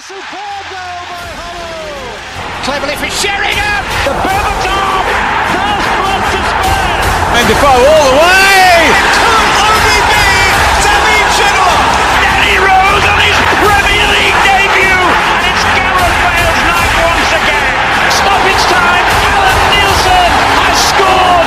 Superb goal by Hoddle. Cleverly for Sheringham. The Berbatov. First blood to Spurs. And Defoe all the way. To OBB. Tammy Chidwell. Danny Rose on his Premier League debut. And it's Gareth Bale's night once again. Stoppage time. Allan Nielsen has scored.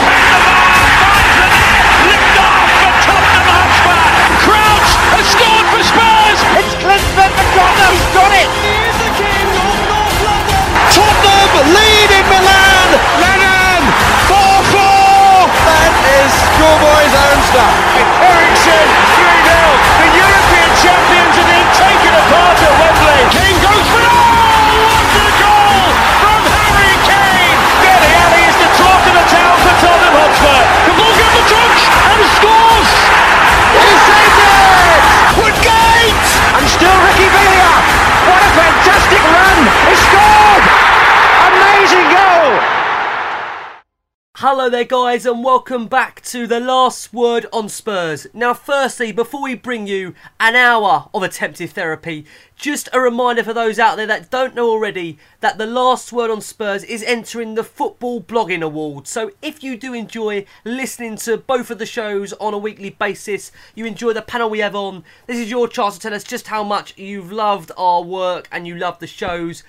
Hello there, guys, and welcome back to the last word on Spurs. Now, firstly, before we bring you an hour of attempted therapy, just a reminder for those out there that don't know already that the last word on Spurs is entering the Football Blogging Award. So, if you do enjoy listening to both of the shows on a weekly basis, you enjoy the panel we have on, this is your chance to tell us just how much you've loved our work and you love the shows.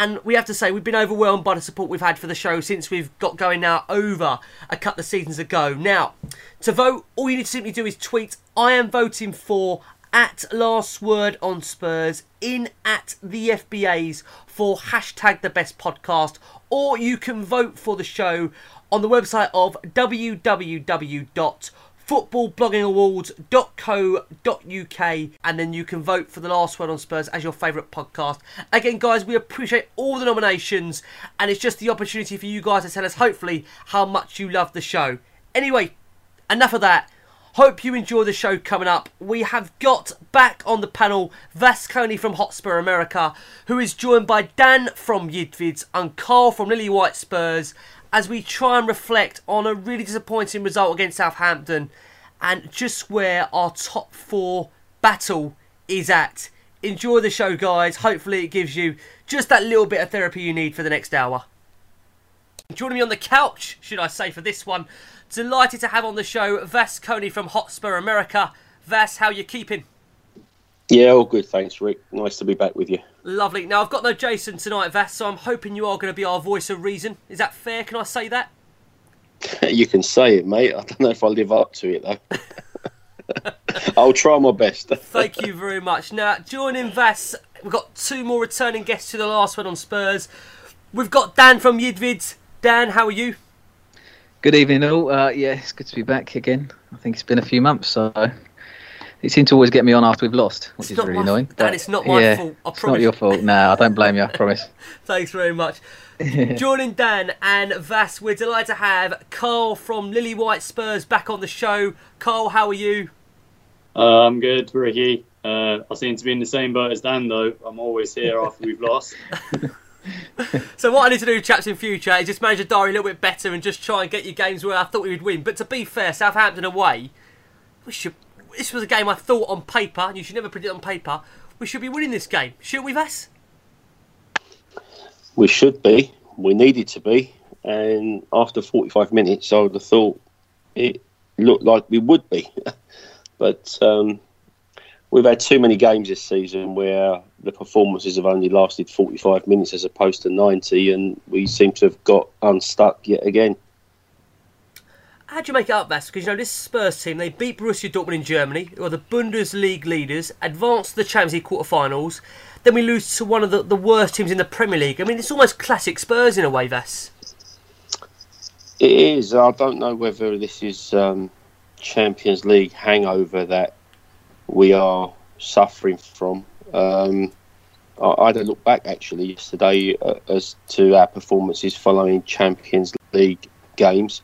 And we have to say, we've been overwhelmed by the support we've had for the show since we've got going now over a couple of seasons ago. Now, to vote, all you need to simply do is tweet, I am voting for at last word on Spurs in at the FBAs for hashtag the best podcast, or you can vote for the show on the website of www footballbloggingawards.co.uk and then you can vote for the last word on Spurs as your favourite podcast. Again, guys, we appreciate all the nominations and it's just the opportunity for you guys to tell us, hopefully, how much you love the show. Anyway, enough of that. Hope you enjoy the show coming up. We have got back on the panel Vasconi from Hotspur America, who is joined by Dan from Yidvids and Carl from Lily White Spurs as we try and reflect on a really disappointing result against Southampton and just where our top four battle is at. Enjoy the show, guys. Hopefully, it gives you just that little bit of therapy you need for the next hour. Joining me on the couch, should I say, for this one, delighted to have on the show Vasconi from Hotspur America. Vas, how you keeping? Yeah, all good, thanks, Rick. Nice to be back with you. Lovely. Now, I've got no Jason tonight, Vas, so I'm hoping you are going to be our voice of reason. Is that fair? Can I say that? you can say it, mate. I don't know if I'll live up to it, though. I'll try my best. Thank you very much. Now, joining Vas, we've got two more returning guests to the last one on Spurs. We've got Dan from Yidvids. Dan, how are you? Good evening, all. Uh, yeah, it's good to be back again. I think it's been a few months, so it seems to always get me on after we've lost, which It's is not really my- annoying. Dan, it's not my yeah, fault, I it's not your fault. No, I don't blame you. I promise. Thanks very much. Joining Dan and Vass, we're delighted to have Carl from Lily White Spurs back on the show. Carl, how are you? Uh, I'm good, Ricky. Uh, I seem to be in the same boat as Dan, though. I'm always here after we've lost. So what I need to do, chaps, in future is just manage the diary a little bit better and just try and get your games where I thought we would win. But to be fair, Southampton away, we should. This was a game I thought on paper, and you should never predict on paper. We should be winning this game, shouldn't we, Vass? We should be. We needed to be. And after 45 minutes, I would have thought it looked like we would be. but um, we've had too many games this season where the performances have only lasted 45 minutes as opposed to 90, and we seem to have got unstuck yet again. How do you make it up, Vass? Because you know this Spurs team, they beat Borussia Dortmund in Germany, who are the Bundesliga leaders, advanced to the Champions League quarter-finals. Then we lose to one of the, the worst teams in the Premier League. I mean, it's almost classic Spurs in a way, Vass. It is. I don't know whether this is um, Champions League hangover that we are suffering from. Um, I, had a look back actually yesterday uh, as to our performances following Champions League games,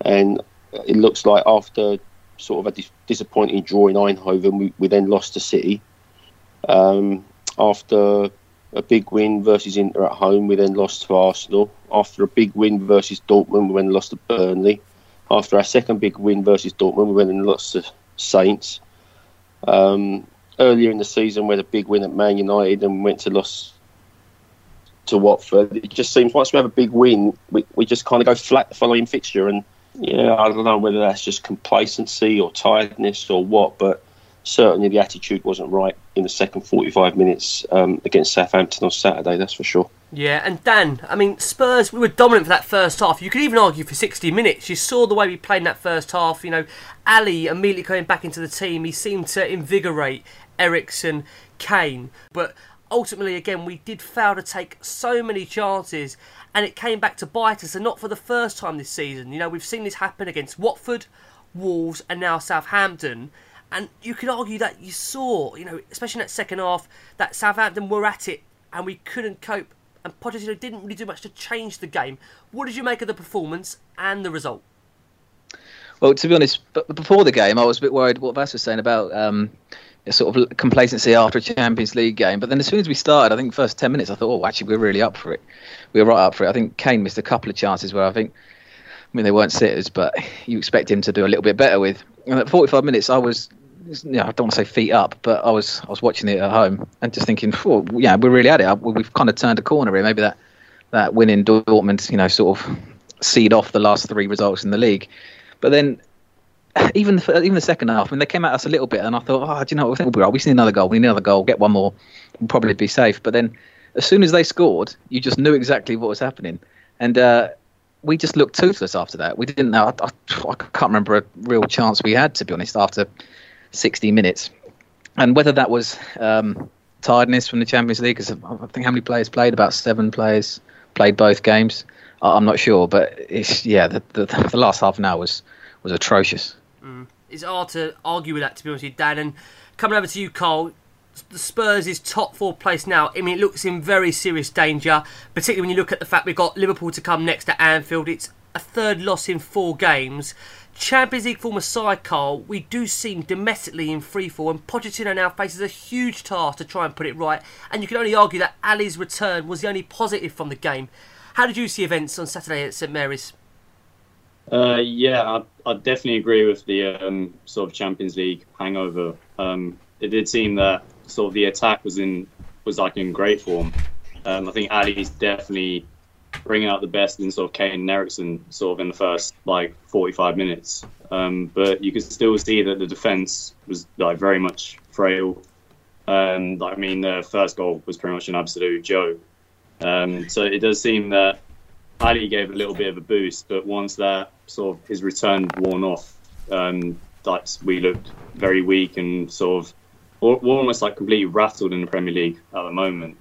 and it looks like after sort of a dis- disappointing draw in Eindhoven, we, we then lost to City. Um, after a big win versus Inter at home, we then lost to Arsenal. After a big win versus Dortmund, we then lost to Burnley. After our second big win versus Dortmund, we went and lost to Saints. Um, earlier in the season, we had a big win at Man United and went to loss to Watford. It just seems once we have a big win, we, we just kind of go flat the following fixture. And yeah, I don't know whether that's just complacency or tiredness or what, but certainly the attitude wasn't right in the second 45 minutes um, against Southampton on Saturday, that's for sure. Yeah, and Dan, I mean, Spurs, we were dominant for that first half. You could even argue for 60 minutes. You saw the way we played in that first half. You know, Alli immediately coming back into the team, he seemed to invigorate Eriksen, Kane. But ultimately, again, we did fail to take so many chances, and it came back to bite us, and not for the first time this season. You know, we've seen this happen against Watford, Wolves, and now Southampton. And you could argue that you saw, you know, especially in that second half, that Southampton were at it and we couldn't cope. And Pochettino didn't really do much to change the game. What did you make of the performance and the result? Well, to be honest, before the game, I was a bit worried what Vass was saying about um, sort of complacency after a Champions League game. But then as soon as we started, I think first 10 minutes, I thought, oh, actually, we're really up for it. We were right up for it. I think Kane missed a couple of chances where I think, I mean, they weren't sitters, but you expect him to do a little bit better with. And at 45 minutes, I was you know, I don't want to say feet up, but I was I was watching it at home and just thinking, oh, yeah, we're really at it. We've kind of turned a corner here. Maybe that that win in Dortmund, you know, sort of seed off the last three results in the league. But then even the, even the second half, I mean, they came at us a little bit, and I thought, oh, do you know, what? I think we're We need another goal. We need another goal. Get one more. We'll probably be safe. But then, as soon as they scored, you just knew exactly what was happening, and. Uh, we just looked toothless after that. We didn't know. I, I, I can't remember a real chance we had, to be honest, after 60 minutes. And whether that was um, tiredness from the Champions League, because I think how many players played? About seven players played both games. I'm not sure, but it's yeah. The, the, the last half an hour was was atrocious. Mm. It's hard to argue with that, to be honest with you, Dan. And coming over to you, Cole, the Spurs is top four place now. I mean, it looks in very serious danger, particularly when you look at the fact we've got Liverpool to come next at Anfield. It's a third loss in four games. Champions League former side, Carl, we do seem domestically in freefall, and Pochettino now faces a huge task to try and put it right. And you can only argue that Alli's return was the only positive from the game. How did you see events on Saturday at St Mary's? Uh, yeah, I, I, definitely agree with the um, sort of Champions League hangover. Um, it did seem that sort of the attack was in was like in great form. Um, I think Alli's definitely bringing out the best in sort of Kane and Eriksen sort of in the first like 45 minutes. Um, but you could still see that the defense was like very much frail. Um, I mean, the first goal was pretty much an absolute joke. Um, so it does seem that Alli gave a little bit of a boost, but once that sort of his return worn off, um, that's we looked very weak and sort of we're almost like completely rattled in the Premier League at the moment.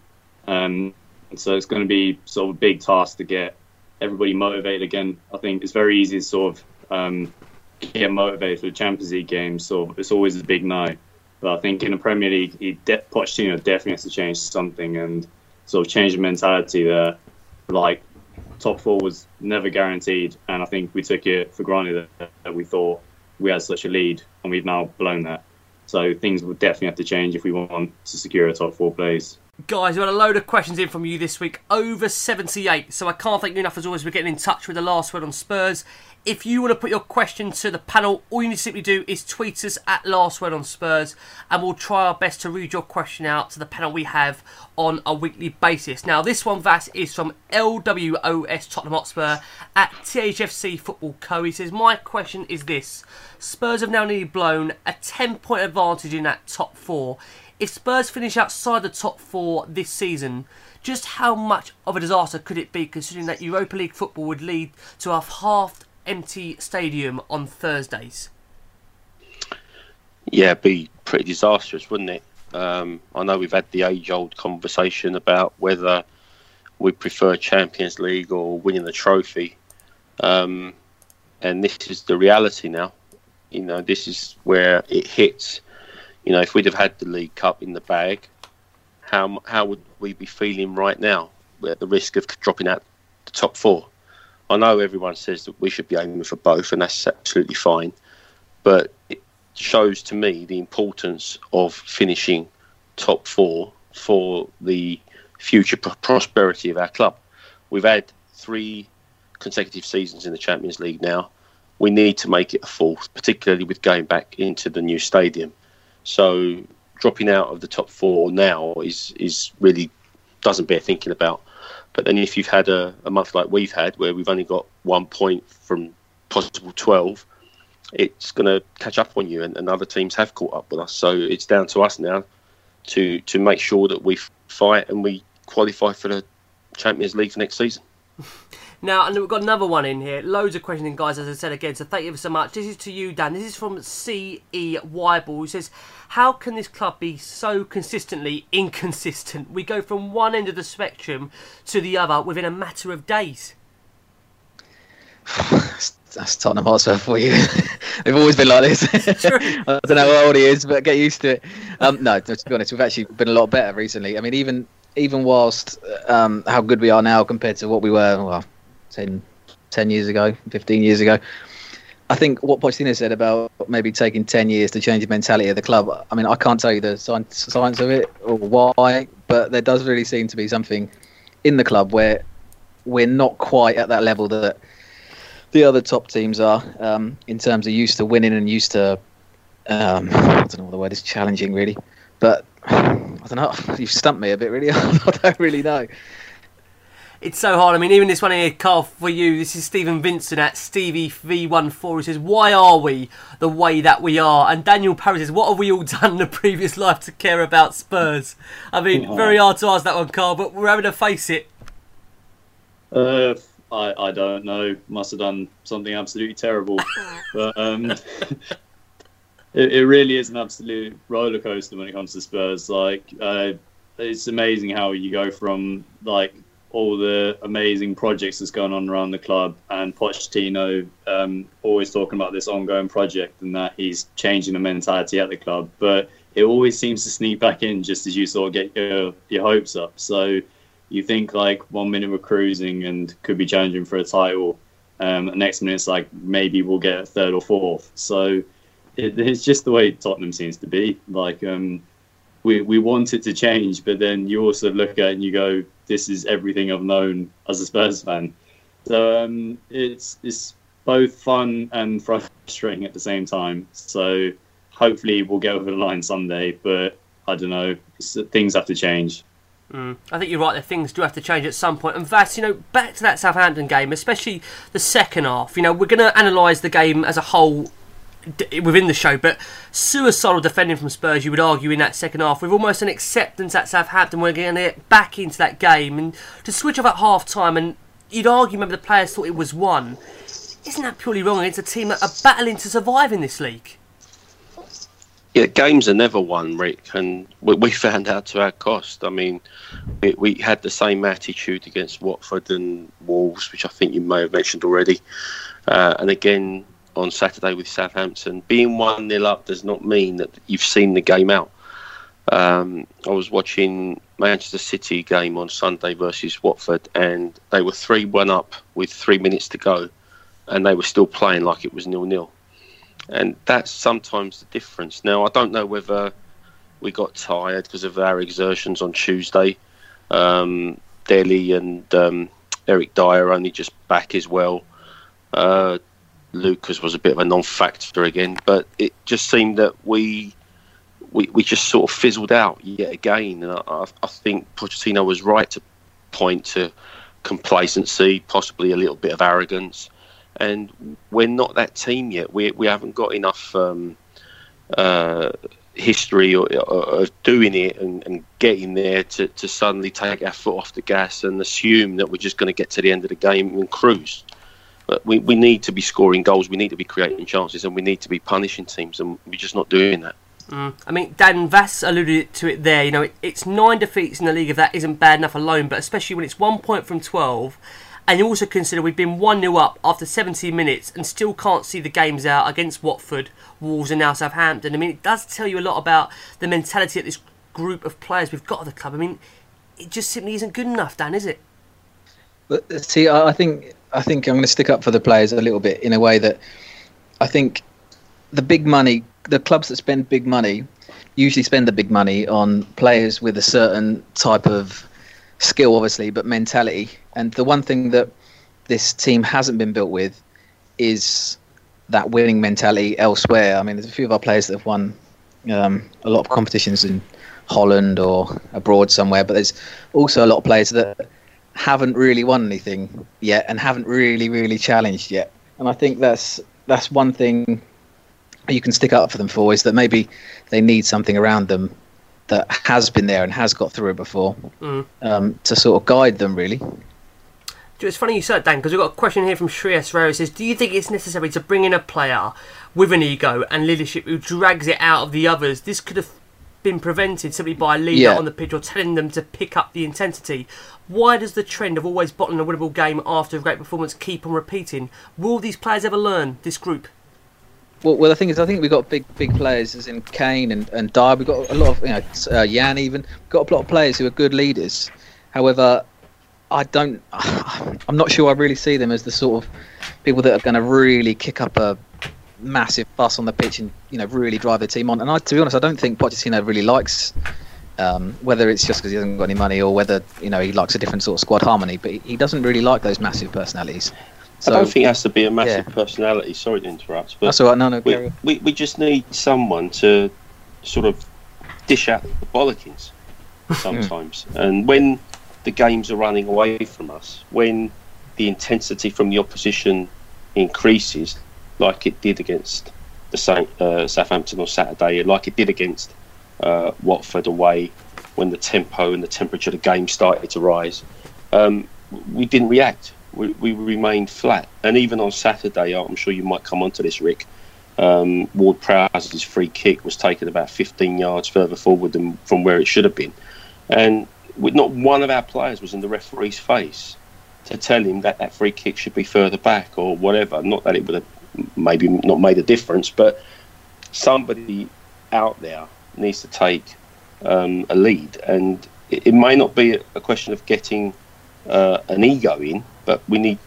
Um, and so it's going to be sort of a big task to get everybody motivated again. I think it's very easy to sort of um, get motivated for the Champions League games. So it's always a big night. But I think in the Premier League, he de- Pochettino definitely has to change something and sort of change the mentality there. like top four was never guaranteed. And I think we took it for granted that, that we thought we had such a lead, and we've now blown that. So things would definitely have to change if we want to secure a top four place. Guys, we had a load of questions in from you this week, over 78. So I can't thank you enough as always for getting in touch with the last word on Spurs. If you want to put your question to the panel, all you need to simply do is tweet us at Last Word on Spurs, and we'll try our best to read your question out to the panel we have on a weekly basis. Now, this one, Vass, is from LWOS Tottenham Hotspur at THFC Football Co. He says, My question is this Spurs have now nearly blown a 10 point advantage in that top four. If Spurs finish outside the top four this season, just how much of a disaster could it be considering that Europa League football would lead to a half empty stadium on Thursdays? Yeah, it'd be pretty disastrous, wouldn't it? Um, I know we've had the age-old conversation about whether we prefer Champions League or winning the trophy, um, and this is the reality now. You know, this is where it hits. You know, if we'd have had the League Cup in the bag, how how would we be feeling right now? At the risk of dropping out the top four. I know everyone says that we should be aiming for both, and that's absolutely fine. But it shows to me the importance of finishing top four for the future prosperity of our club. We've had three consecutive seasons in the Champions League now. We need to make it a fourth, particularly with going back into the new stadium. So dropping out of the top four now is is really doesn't bear thinking about. But then if you've had a, a month like we've had, where we've only got one point from possible 12, it's going to catch up on you, and, and, other teams have caught up with us. So it's down to us now to to make sure that we fight and we qualify for the Champions League for next season. Now, and we've got another one in here. Loads of questions, guys, as I said again. So thank you so much. This is to you, Dan. This is from C.E. Weibel, who says, How can this club be so consistently inconsistent? We go from one end of the spectrum to the other within a matter of days. That's Tottenham Hotspur for you. They've always been like this. I don't know how old he is, but get used to it. Um, no, to be honest, we've actually been a lot better recently. I mean, even even whilst um, how good we are now compared to what we were, well, 10, 10 years ago, 15 years ago. I think what Pochettino said about maybe taking 10 years to change the mentality of the club, I mean, I can't tell you the science, science of it or why, but there does really seem to be something in the club where we're not quite at that level that the other top teams are um, in terms of used to winning and used to, um, I don't know what the word is, challenging really. But I don't know, you've stumped me a bit really. I don't really know it's so hard. I mean, even this one here, Carl, for you, this is Stephen Vincent at Stevie V14 He says, Why are we the way that we are? And Daniel Parry says, What have we all done in a previous life to care about Spurs? I mean, very hard to ask that one, Carl, but we're having to face it. Uh, I, I don't know. Must have done something absolutely terrible. but um, it, it really is an absolute roller coaster when it comes to Spurs. Like, uh, it's amazing how you go from like all the amazing projects that's going on around the club, and Pochettino um, always talking about this ongoing project and that he's changing the mentality at the club. But it always seems to sneak back in just as you sort of get your, your hopes up. So you think like one minute we're cruising and could be challenging for a title, um, the next minute it's like maybe we'll get a third or fourth. So it, it's just the way Tottenham seems to be. Like um, we we want it to change, but then you also look at it and you go, this is everything I've known as a Spurs fan. So um, it's it's both fun and frustrating at the same time. So hopefully we'll get over the line someday, but I don't know. Things have to change. Mm. I think you're right. That things do have to change at some point. And Vass, you know, back to that Southampton game, especially the second half. You know, we're going to analyse the game as a whole within the show, but suicidal defending from Spurs, you would argue, in that second half, with almost an acceptance at Southampton, we're going to get back into that game and to switch off at half time. And you'd argue, maybe the players thought it was won. Isn't that purely wrong against a team that are battling to survive in this league? Yeah, games are never won, Rick, and we found out to our cost. I mean, we, we had the same attitude against Watford and Wolves, which I think you may have mentioned already. Uh, and again, on Saturday with Southampton. Being 1 0 up does not mean that you've seen the game out. Um, I was watching Manchester City game on Sunday versus Watford, and they were 3 1 up with three minutes to go, and they were still playing like it was nil nil. and that's sometimes the difference. Now I don't know whether we got tired because of our exertions on Tuesday. Um, Dele and um, Eric Dier only just back as well. Uh, Lucas was a bit of a non-factor again, but it just seemed that we we, we just sort of fizzled out yet again. And I, I think Pochettino was right to point to complacency, possibly a little bit of arrogance, and we're not that team yet. We we haven't got enough um, uh, history of doing it and, and, getting there to, to suddenly take our foot off the gas and assume that we're just going to get to the end of the game and cruise. But we, we need to be scoring goals, we need to be creating chances, and we need to be punishing teams, and we're just not doing that. Mm. I mean, Dan Vass alluded to it there. You know, it, it's nine defeats in the league if that isn't bad enough alone, but especially when it's one point from 12. And you also consider we've been 1 0 up after 17 minutes and still can't see the games out against Watford, Wolves, and now Southampton. I mean, it does tell you a lot about the mentality of this group of players we've got at the club. I mean, it just simply isn't good enough, Dan, is it? But see, I think I think I'm going to stick up for the players a little bit in a way that I think the big money, the clubs that spend big money, usually spend the big money on players with a certain type of skill, obviously, but mentality. And the one thing that this team hasn't been built with is that winning mentality elsewhere. I mean, there's a few of our players that have won um, a lot of competitions in Holland or abroad somewhere, but there's also a lot of players that haven't really won anything yet and haven't really, really challenged yet. And I think that's that's one thing you can stick up for them for is that maybe they need something around them that has been there and has got through it before mm. um, to sort of guide them really. It's funny you said Dan because we've got a question here from Shreyas Rao. says, "Do you think it's necessary to bring in a player with an ego and leadership who drags it out of the others? This could have been prevented simply by a leader yeah. on the pitch or telling them to pick up the intensity. Why does the trend of always bottling a winnable game after a great performance keep on repeating? Will these players ever learn this group?" Well, well, the thing is, I think we've got big, big players, as in Kane and, and Dier. We've got a lot of, you know, uh, Jan even. We've got a lot of players who are good leaders. However, I don't. I'm not sure I really see them as the sort of people that are going to really kick up a massive fuss on the pitch and you know really drive the team on. And I, to be honest, I don't think Pochettino really likes. Um, whether it's just because he hasn't got any money or whether you know he likes a different sort of squad harmony, but he, doesn't really like those massive personalities. So, I don't think it has to be a massive yeah. personality. Sorry to interrupt, but that's all right. No, no, we, we, we just need someone to sort of dish out the bollockings sometimes. and when the games are running away from us, when the intensity from the opposition increases, like it did against the Saint, uh, Southampton on Saturday, like it did against uh, Watford away, when the tempo and the temperature of the game started to rise, um, we didn't react we, we remained flat. And even on Saturday, I'm sure you might come onto this, Rick. Um, Ward Prowse's free kick was taken about 15 yards further forward than from where it should have been, and not one of our players was in the referee's face to tell him that that free kick should be further back or whatever. Not that it would have maybe not made a difference, but somebody out there needs to take um, a lead, and it, it, may not be a question of getting uh, an ego in but we need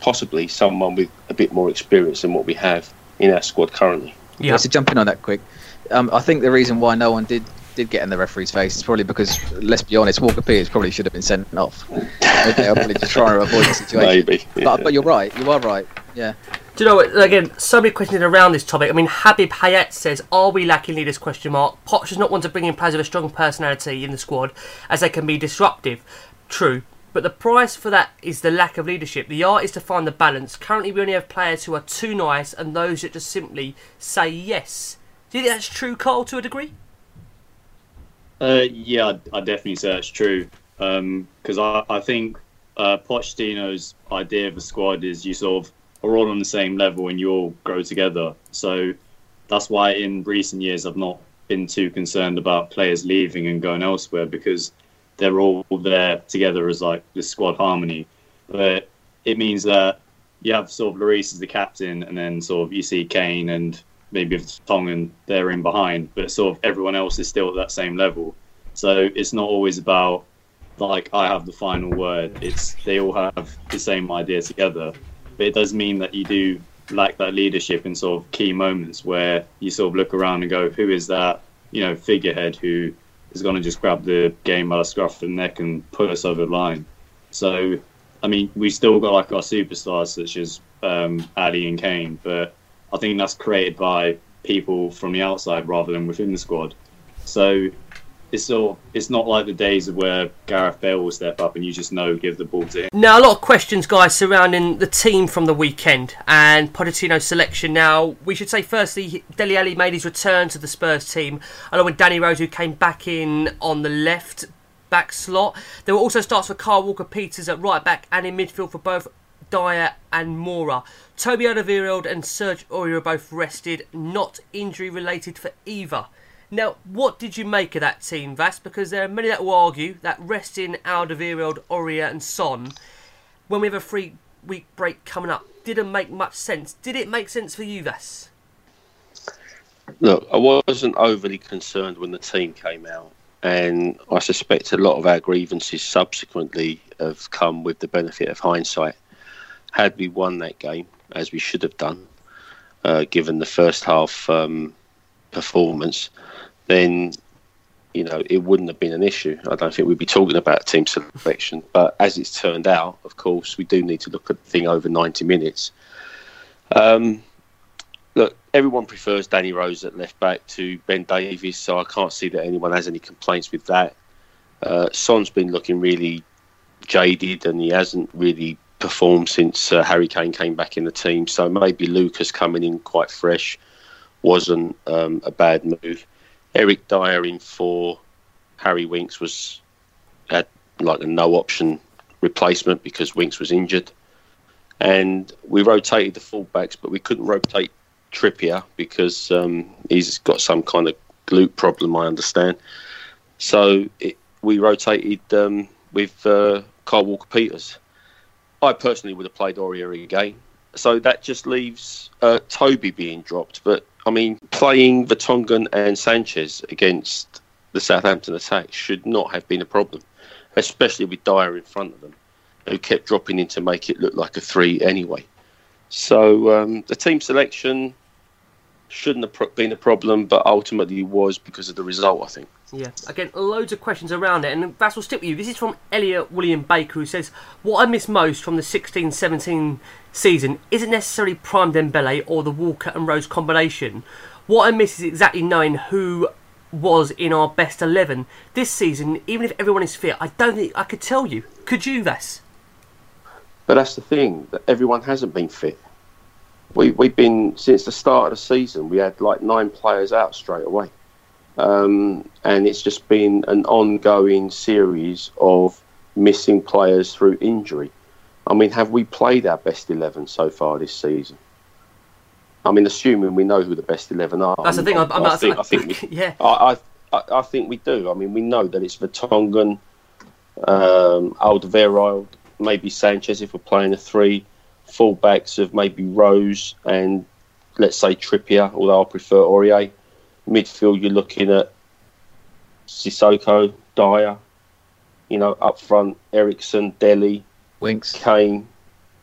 possibly someone with a bit more experience than what we have in our squad currently. Yeah. So jumping on that quick, um, I think the reason why no one did did get in the referee's face is probably because, let's be honest, Walker Peters probably should have been sent off. they are probably just trying to avoid the situation. Maybe. Yeah. But, but you're right. You are right. Yeah. Do you know what? Again, so many questions around this topic. I mean, Habib Hayat says, "Are we lacking leaders?" Question mark. Poch does not want to bring in players with a strong personality in the squad, as they can be disruptive. True, but the price for that is the lack of leadership. The art is to find the balance. Currently, we only have players who are too nice and those that just simply say yes. Do you think that's true, Carl, to a degree? Uh, yeah, I'd, definitely say that's true. Because um, I, I, think uh, Pochettino's idea of a squad is you sort of are all on the same level and you all grow together. So that's why in recent years I've not been too concerned about players leaving and going elsewhere because they're all there together as like this squad harmony. But it means that you have sort of Lloris as the captain, and then sort of you see Kane and maybe it's Tongan they're in behind, but sort of everyone else is still at that same level. So it's not always about like I have the final word. It's they all have the same idea together, but it does mean that you do lack that leadership in sort of key moments where you sort of look around and go, who is that, you know, figurehead who is going to just grab the game by the scruff of the neck and put us over the line? So, I mean, we still got like our superstars such as um, Alli and Kane, but I think that's created by people from the outside rather than within the squad. So it's all it's not like the days where Gareth Bale will step up and you just know give the ball to him. Now, a lot of questions, guys, surrounding the team from the weekend and Pochettino's selection. Now, we should say firstly, Dele Alli made his return to the Spurs team, along with Danny Rose, who came back in on the left back slot. There were also starts for Kyle Walker Peters at right back and in midfield for both Dier and Moura. Toby Alderweireld and Serge Aurier are both rested, not injury related for either. Now, what did you make of that team, Vass? Because there are many that will argue that resting Alderweireld, Aurier and Son, when we have a three week break coming up, didn't make much sense. Did it make sense for you, Vass? Look, I wasn't overly concerned when the team came out, and I suspect a lot of our grievances subsequently have come with the benefit of hindsight. Had we won that game, as we should have done, uh, given the first half um, performance, then you know it wouldn't have been an issue. I don't think we'd be talking about team selection. But as it's turned out, of course, we do need to look at the thing over 90 minutes. Um, look, everyone prefers Danny Rose at left back to Ben Davies, so I can't see that anyone has any complaints with that. Uh, Son's been looking really jaded, and he hasn't really performed since uh, Harry Kane came back in the team. So maybe Lucas coming in quite fresh wasn't um, a bad move. Eric Dier in for Harry Winks was had like a no option replacement because Winks was injured, and we rotated the fullbacks, but we couldn't rotate Trippier because um, he's got some kind of glute problem, I understand. So it, we rotated um, with uh, Walker Peters. I personally would have played Aurier again. So that just leaves uh, Toby being dropped, but I mean, playing Vertonghen and Sanchez against the Southampton attack should not have been a problem, especially with Dier in front of them, who kept dropping in to make it look like a three anyway. So um, the team selection shouldn't have been a problem, but ultimately was because of the result, I think. Yeah, again, loads of questions around it, and Vass will stick with you. This is from Elliot William Baker, who says, What I miss most from the 16 17 season isn't necessarily Prime Dembele or the Walker and Rose combination. What I miss is exactly knowing who was in our best 11. This season, even if everyone is fit, I don't think I could tell you. Could you, Vass? But that's the thing, that everyone hasn't been fit. We, we've been, since the start of the season, we had like nine players out straight away. Um, and it's just been an ongoing series of missing players through injury. I mean, have we played our best 11 so far this season? I mean, assuming we know who the best 11 are. That's the thing. I'm I, think, I think we, yeah. I, I, I think we do. I mean, we know that it's Vertonghen, um, Alderweireld, maybe Sanchez if we're playing a three, fullbacks of maybe Rose and let's say Trippier, although I prefer Aurier. Midfield, you're looking at Sissoko, Dier. You know, up front, Eriksen, Dele, Winks, Kane,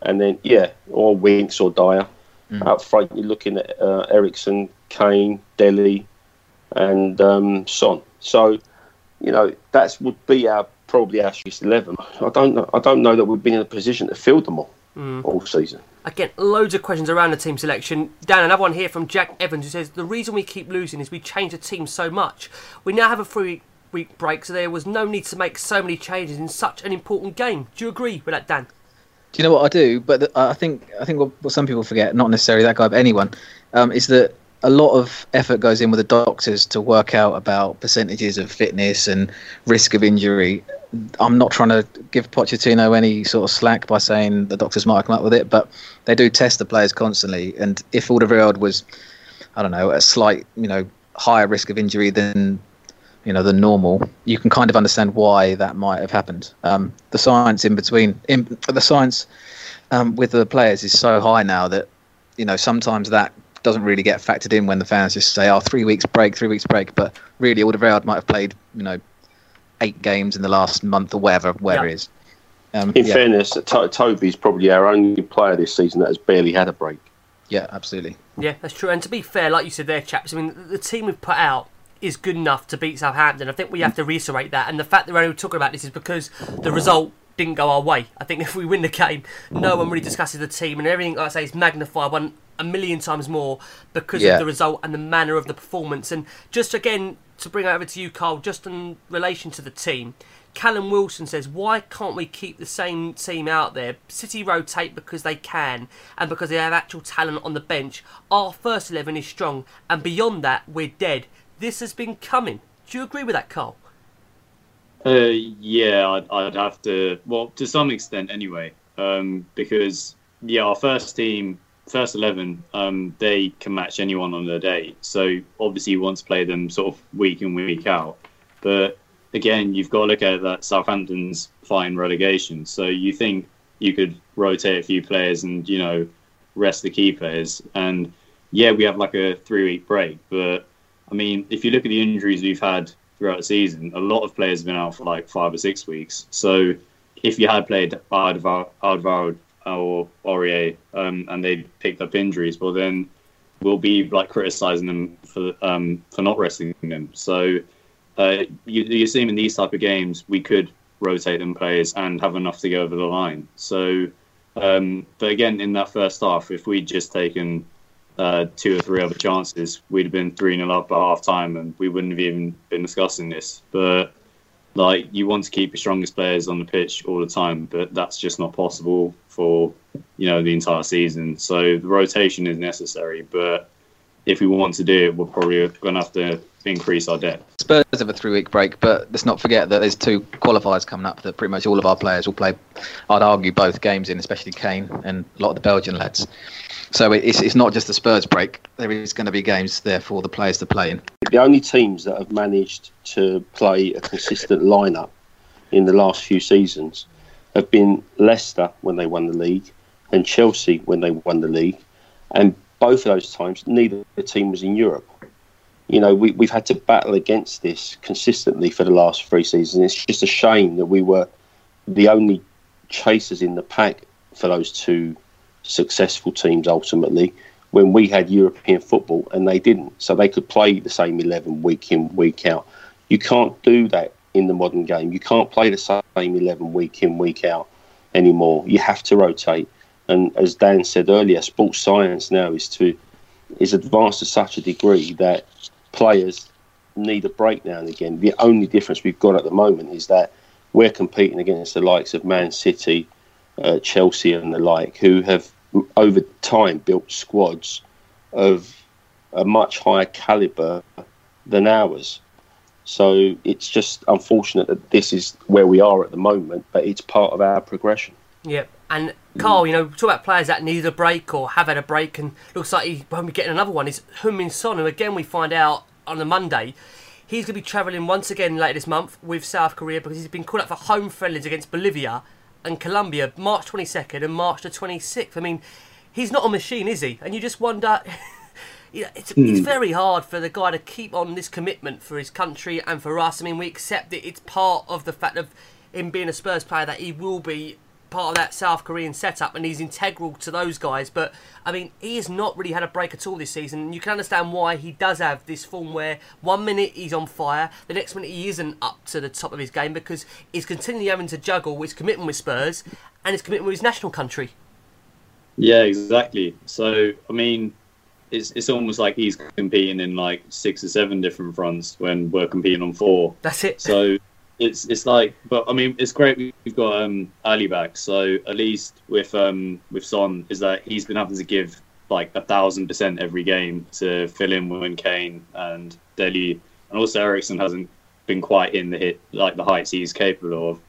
and then yeah, or Winks or Dier. Mm. Up front, you're looking at uh, Eriksen, Kane, Dele, and um, Son. So, you know, that would be our probably our strongest eleven. I don't know. I don't know that we've been in a position to field them all mm. all season. Again, loads of questions around the team selection. Dan, another one here from Jack Evans who says the reason we keep losing is we change the team so much. We now have a three week break, so there was no need to make so many changes in such an important game. Do you agree with that, Dan? Do you know what I do? But I think I think what, what some people forget, not necessarily that guy, but anyone, um, is that a lot of effort goes in with the doctors to work out about percentages of fitness and risk of injury. I'm not trying to give Pochettino any sort of slack by saying the doctors might come up with it, but they do test the players constantly. And if Alderweireld was, I don't know, a slight, you know, higher risk of injury than, you know, than normal, you can kind of understand why that might have happened. Um, the science in between, in, the science um, with the players is so high now that, you know, sometimes that doesn't really get factored in when the fans just say, "Oh, three weeks break, three weeks break." But really, Alderweireld might have played, you know, eight games in the last month or whatever, where it is. Um, in yeah. fairness, to- Toby's probably our only player this season that has barely had a break. Yeah, absolutely. Yeah, that's true. And to be fair, like you said there, chaps, I mean, the team we've put out is good enough to beat Southampton. I think we have to reiterate that. And the fact that we're only talking about this is because the result didn't go our way. I think if we win the game, no one really discusses the team and everything. Like I say is magnified one a million times more because Yeah. of the result and the manner of the performance. And just again to bring over to you, Carl, just in relation to the team. Callum Wilson says, "Why can't we keep the same team out there? City rotate because they can, and because they have actual talent on the bench. Our first eleven is strong, and beyond that, we're dead. This has been coming. Do you agree with that, Carl? Uh, yeah, I'd, I'd have to. Well, to some extent, anyway, um, because yeah, our first team, first eleven, um, they can match anyone on their day. So obviously, you want to play them sort of week in week out. But again, you've got to look at that Southampton's fine relegation. So you think you could rotate a few players and you know rest the key players. And yeah, we have like a three week break, but I mean, if you look at the injuries we've had throughout the season, a lot of players have been out for like five or six weeks. So if you had played Alvaro or Aurier um, and they picked up injuries, well then we'll be like criticizing them for um, for not resting them. So uh, you, you see in these type of games, we could rotate them players and have enough to go over the line. So, um, but again, in that first half, if we'd just taken uh, two or three other chances, we'd have been 3 0 up at half time and we wouldn't have even been discussing this. But like, you want to keep your strongest players on the pitch all the time, but that's just not possible for, you know, the entire season. So the rotation is necessary, but if we want to do it, we're probably going to have to increase our depth. Spurs have a three week break, but let's not forget that there's two qualifiers coming up that pretty much all of our players will play, I'd argue, both games in, especially Kane and a lot of the Belgian lads. So it's, it's not just the Spurs break. There is going to be games there for the players to play in. The only teams that have managed to play a consistent lineup in the last few seasons have been Leicester when they won the league and Chelsea when they won the league. And both of those times, neither team was in Europe. You know, we, we've had to battle against this consistently for the last three seasons. It's just a shame that we were the only chasers in the pack for those two successful teams ultimately when we had European football and they didn't. So they could play the same 11 week in, week out. You can't do that in the modern game. You can't play the same 11 week in, week out anymore. You have to rotate. And as Dan said earlier, sports science now is to is advanced to such a degree that players need a break now and again. The only difference we've got at the moment is that we're competing against the likes of Man City, uh, Chelsea, and the like, who have over time built squads of a much higher caliber than ours. So it's just unfortunate that this is where we are at the moment, but it's part of our progression. Yep. And Carl, you know, talk about players that need a break or have had a break, and looks like he won't be getting another one. Is Min Son, who again we find out on the Monday, he's going to be travelling once again later this month with South Korea because he's been called up for home friendlies against Bolivia and Colombia, March 22nd and March the 26th. I mean, he's not a machine, is he? And you just wonder. You know, it's, it's hmm. very hard for the guy to keep on this commitment for his country and for us. I mean, we accept that it's part of the fact of him being a Spurs player that he will be part of that South Korean setup and he's integral to those guys. But I mean, he has not really had a break at all this season. And you can understand why he does have this form where one minute he's on fire, the next minute he isn't up to the top of his game because he's continually having to juggle his commitment with Spurs and his commitment with his national country. Yeah, exactly. So, I mean, it's it's almost like he's competing in like six or seven different fronts when we're competing on four. That's it. So it's it's like, but I mean, it's great we've got um, Alli back. So at least with um with Son is that he's been having to give like a thousand percent every game to fill in when Kane and Dele, and also Eriksen hasn't been quite in the hit like the heights he's capable of.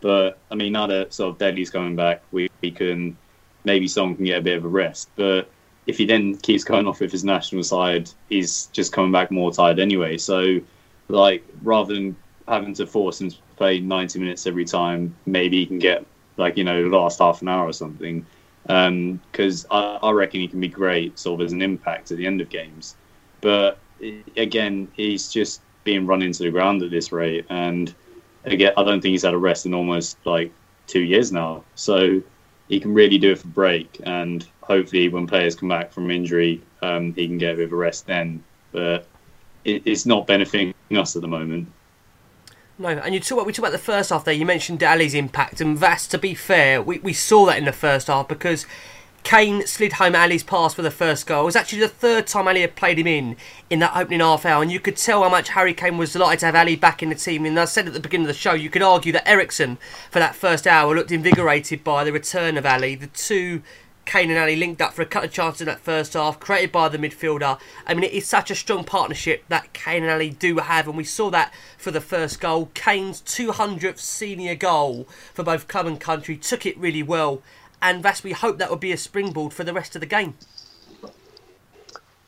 But I mean, now that sort of Dele's coming back, we, we can maybe Son can get a bit of a rest. But if he then keeps going off with his national side, he's just coming back more tired anyway. So, like, rather than having to force him to play 90 minutes every time, maybe he can get, like, you know, the last half an hour or something. Because I, I reckon he can be great, sort of, as an impact at the end of games. But again, he's just being run into the ground at this rate. And again, I don't think he's had a rest in almost, like, two years now. So, he can really do it for break, and hopefully when players come back from injury, um, he can get a bit of a rest then. But it, it's not benefiting us at the moment. No, and you talk about, we talk about the first half there. You mentioned Alli's impact, and Vass. To be fair, we, we saw that in the first half because Kane slid home Alli's pass for the first goal. It was actually the third time Alli had played him in in that opening half hour, and you could tell how much Harry Kane was delighted to have Alli back in the team. And I said at the beginning of the show, you could argue that Eriksen for that first hour looked invigorated by the return of Alli. The two Kane and Alli linked up for a couple of chances in that first half, created by the midfielder. I mean, it is such a strong partnership that Kane and Alli do have, and we saw that for the first goal. Kane's 200th senior goal for both club and country took it really well, and thus we hope that will be a springboard for the rest of the game.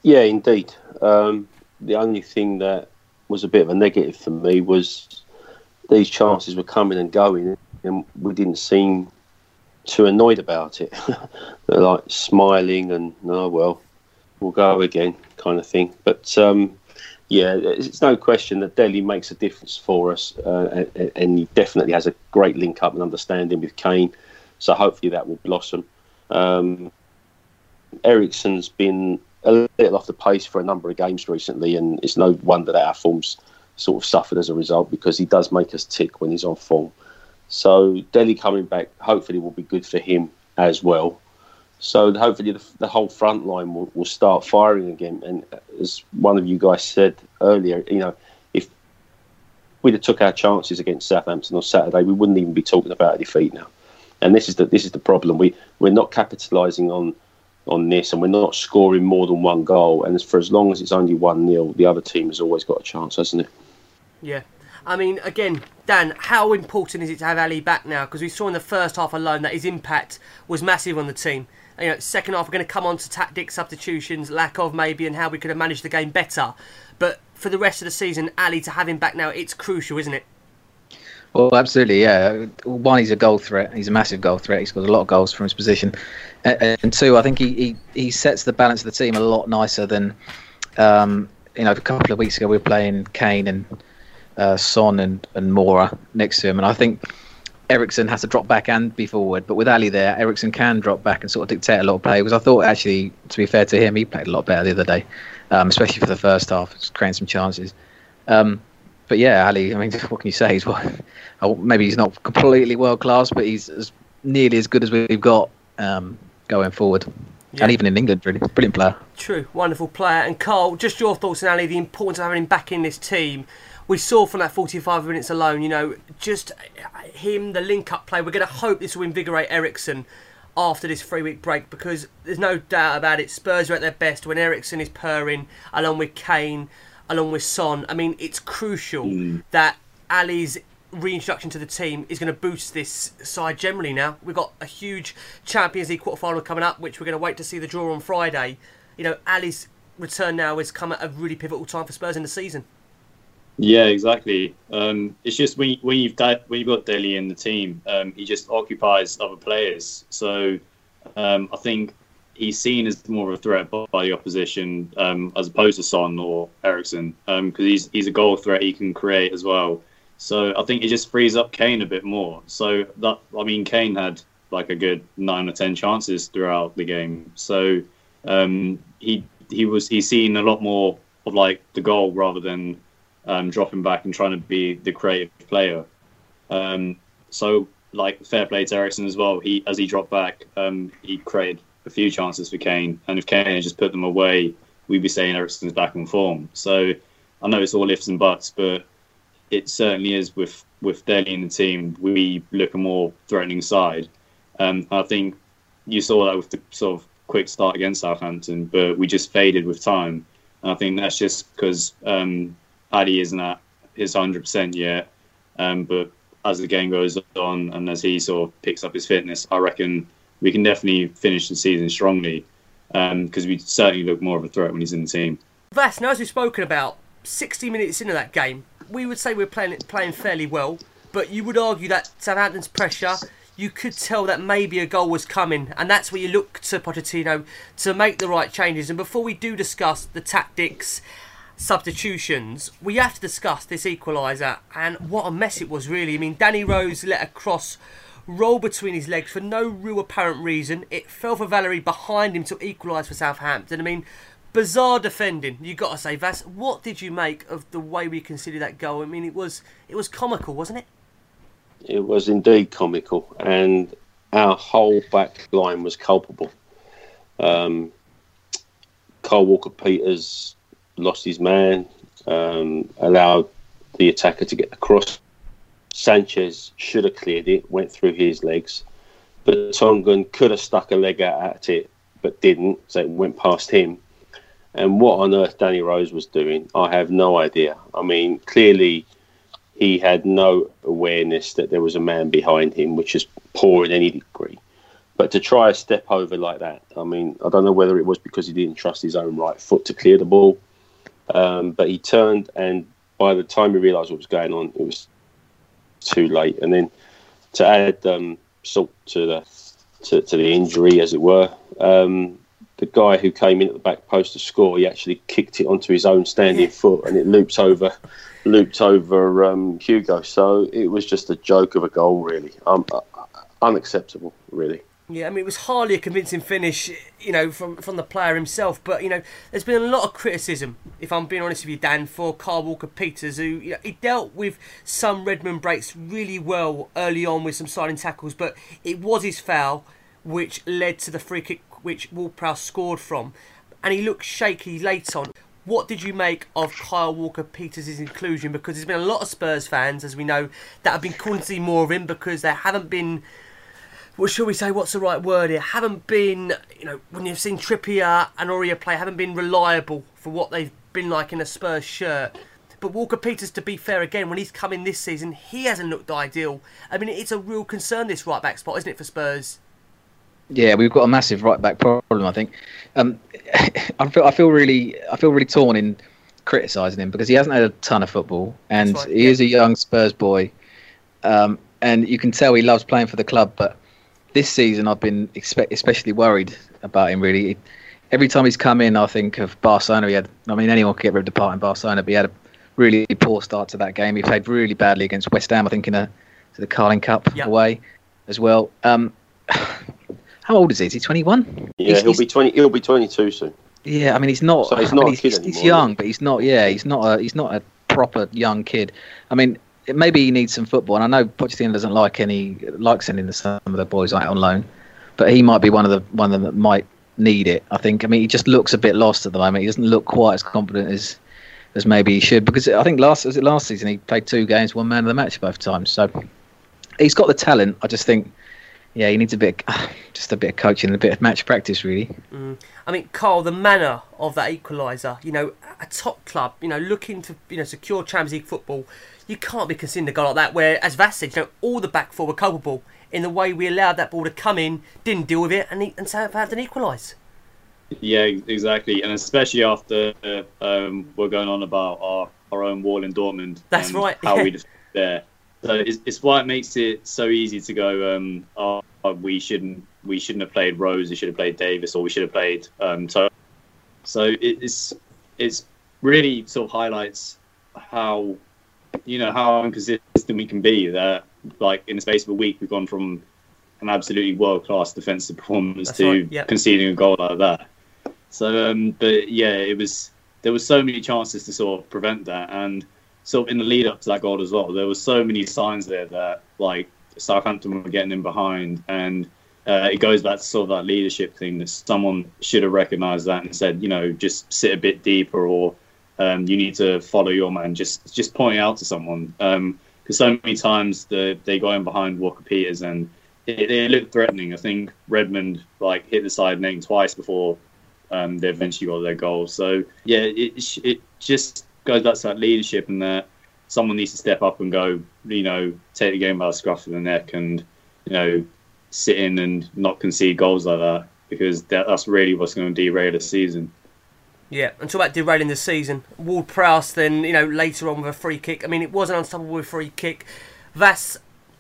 Yeah, indeed. Um, the only thing that was a bit of a negative for me was these chances were coming and going, and we didn't seem too annoyed about it. They're like smiling and oh well, we'll go again kind of thing. But um, yeah, it's no question that Dele makes a difference for us, uh, and, and, he definitely has a great link up and understanding with Kane. So hopefully that will blossom. Um, Eriksen's been a little off the pace for a number of games recently, and it's no wonder that our form's sort of suffered as a result because he does make us tick when he's on form. So Dele coming back hopefully will be good for him as well. So hopefully the, the whole front line will, will start firing again. And as one of you guys said earlier, you know, if we'd have took our chances against Southampton on Saturday, we wouldn't even be talking about a defeat now. And this is the this is the problem. We we're not capitalising on on this, and we're not scoring more than one goal. And for as long as it's only one 0 the other team has always got a chance, hasn't it? Yeah, I mean, again, Dan, how important is it to have Alli back now? Because we saw in the first half alone that his impact was massive on the team. You know, second half we're going to come on to tactics, substitutions, lack of maybe, and how we could have managed the game better. But for the rest of the season, Alli to have him back now, it's crucial, isn't it? Well, absolutely, yeah. One, he's a goal threat. He's a massive goal threat. He's got a lot of goals from his position. And, two, I think he, he, he sets the balance of the team a lot nicer than, um, you know, a couple of weeks ago we were playing Kane and uh, Son and, and Moura next to him. And I think Eriksen has to drop back and be forward. But with Alli there, Eriksen can drop back and sort of dictate a lot of play. Because I thought, actually, to be fair to him, he played a lot better the other day, um, especially for the first half, just creating some chances. Um, but yeah, Alli, I mean, what can you say? He's well, oh, maybe he's not completely world class, but he's as, nearly as good as we've got um, going forward. Yeah. And even in England, really, brilliant player. True, wonderful player. And Carl, just your thoughts on Alli, the importance of having him back in this team we saw from that 45 minutes alone, you know, just him, the link up play. We're going to hope this will invigorate Eriksen after this three week break because there's no doubt about it. Spurs are at their best when Eriksen is purring along with Kane, along with Son. I mean, it's crucial mm. that Alli's reintroduction to the team is going to boost this side generally now. We've got a huge Champions League quarter final coming up, which we're going to wait to see the draw on Friday. You know, Alli's return now has come at a really pivotal time for Spurs in the season. Yeah, exactly. Um, it's just when, when you've got when you've got Dele in the team, um, he just occupies other players. So um, I think he's seen as more of a threat by the opposition um, as opposed to Son or Eriksen because um, he's he's a goal threat he can create as well. So I think it just frees up Kane a bit more. So that I mean, Kane had like a good nine or ten chances throughout the game. So um, he he was he's seen a lot more of like the goal rather than um, dropping back and trying to be the creative player. Um, so, like fair play to Eriksen as well. He as he dropped back, um, he created a few chances for Kane, and if Kane had just put them away, we'd be saying Eriksen's back in form. So, I know it's all ifs and buts, but it certainly is with with Dele in the team. We look a more threatening side. Um, I think you saw that with the sort of quick start against Southampton, but we just faded with time. And I think that's just because um, Paddy isn't at his 100% yet. Um, but as the game goes on and as he sort of picks up his fitness, I reckon we can definitely finish the season strongly because um, we certainly look more of a threat when he's in the team. Vass, now as we've spoken about, 60 minutes into that game, we would say we're playing playing fairly well, but you would argue that Southampton's pressure, you could tell that maybe a goal was coming, and that's where you look to Pochettino to make the right changes. And before we do discuss the tactics substitutions, we have to discuss this equaliser and what a mess it was, really. I mean, Danny Rose let a cross roll between his legs for no real apparent reason. It fell for Valery behind him to equalise for Southampton. I mean, bizarre defending. You got to say, Vass. What did you make of the way we considered that goal? I mean, it was it was comical, wasn't it? It was indeed comical, and our whole back line was culpable. Um, Kyle Walker Peters lost his man, um, allowed the attacker to get the cross. Sanchez should have cleared it, went through his legs. But Tongan could have stuck a leg out at it, but didn't, so it went past him. And what on earth Danny Rose was doing, I have no idea. I mean, clearly he had no awareness that there was a man behind him, which is poor in any degree. But to try a step over like that, I mean, I don't know whether it was because he didn't trust his own right foot to clear the ball, um, but he turned, and by the time he realised what was going on, it was too late. And then to add um, salt to the to, to, the injury, as it were, um, the guy who came in at the back post to score, he actually kicked it onto his own standing foot, and it loops over looped over um, Hugo. So it was just a joke of a goal, really. Um, uh, unacceptable, really. Yeah, I mean, it was hardly a convincing finish, you know, from from the player himself. But you know, there's been a lot of criticism, if I'm being honest with you, Dan, for Kyle Walker Peters, who you know, he dealt with some Redmond breaks really well early on with some sliding tackles, but it was his foul which led to the free kick which Ward-Prowse scored from, and he looked shaky late on. What did you make of Kyle Walker Peters' inclusion? Because there's been a lot of Spurs fans, as we know, that have been calling to see more of him because there haven't been what shall we say? What's the right word here? Haven't been, you know, when you've seen Trippier and Aurier play, haven't been reliable for what they've been like in a Spurs shirt. But Walker Peters, to be fair again, when he's come in this season, he hasn't looked ideal. I mean, it's a real concern this right back spot, isn't it, for Spurs? Yeah, we've got a massive right back problem. I think. Um, I feel I feel really I feel really torn in criticising him because he hasn't had a ton of football and right, he yeah. is a young Spurs boy, um, and you can tell he loves playing for the club. But this season, I've been especially worried about him. Really, every time he's come in, I think of Barcelona. He had, I mean, anyone could get rid of part in Barcelona, but he had a really poor start to that game. He played really badly against West Ham. I think in a to the Carling Cup yep. away as well. Um, how old is he? Is he twenty one? Yeah, he's, he'll be twenty. He'll be twenty two soon. Yeah, I mean he's not. So he's not I mean, he's, anymore, he's young, but he's not. Yeah, he's not a. He's not a proper young kid. I mean, maybe he needs some football. And I know Pochettino doesn't like any like sending the, some of the boys out on loan, but he might be one of the one of them that might need it. I think. I mean, he just looks a bit lost at the moment. He doesn't look quite as confident as as maybe he should because I think last was it last season he played two games, one man of the match both times. So he's got the talent. I just think yeah, he needs a bit, just a bit of coaching, and a bit of match practice, really. Mm. I mean, Carl, the manner of that equaliser, you know, a top club, you know, looking to you know secure Champions League football, you can't be conceding a goal like that. Where, as Vass said, you know, all the back four were culpable in the way we allowed that ball to come in, didn't deal with it, and, and Southampton equalise. Yeah, exactly, and especially after um, we're going on about our, our own wall in Dortmund. That's right. How yeah. we just there so it's, it's why it makes it so easy to go. Um, oh, we shouldn't we shouldn't have played Rose. We should have played Davies, or we should have played um, So it's it's really sort of highlights how you know how inconsistent we can be. That like in the space of a week, we've gone from an absolutely world class defensive performance That's to right. yep. conceding a goal like that. So, um, but yeah, it was there were so many chances to sort of prevent that, and so in the lead up to that goal as well, there were so many signs there that like Southampton were getting in behind, and uh, it goes back to sort of that leadership thing that someone should have recognised that and said, you know, just sit a bit deeper, or um, you need to follow your man. Just just pointing out to someone because um, so many times the, they go in behind Walker Peters and it, it, looked threatening. I think Redmond like hit the side name twice before um, they eventually got their goal. So yeah, it it just goes back to that leadership and that someone needs to step up and go, you know, take the game by the scruff of the neck and, you know, sit in and not concede goals like that because that, that's really what's going to derail the season. Yeah, and talk about derailing the season. Ward Prowse then, you know, later on with a free kick. I mean, it was an unstoppable free kick. Vass,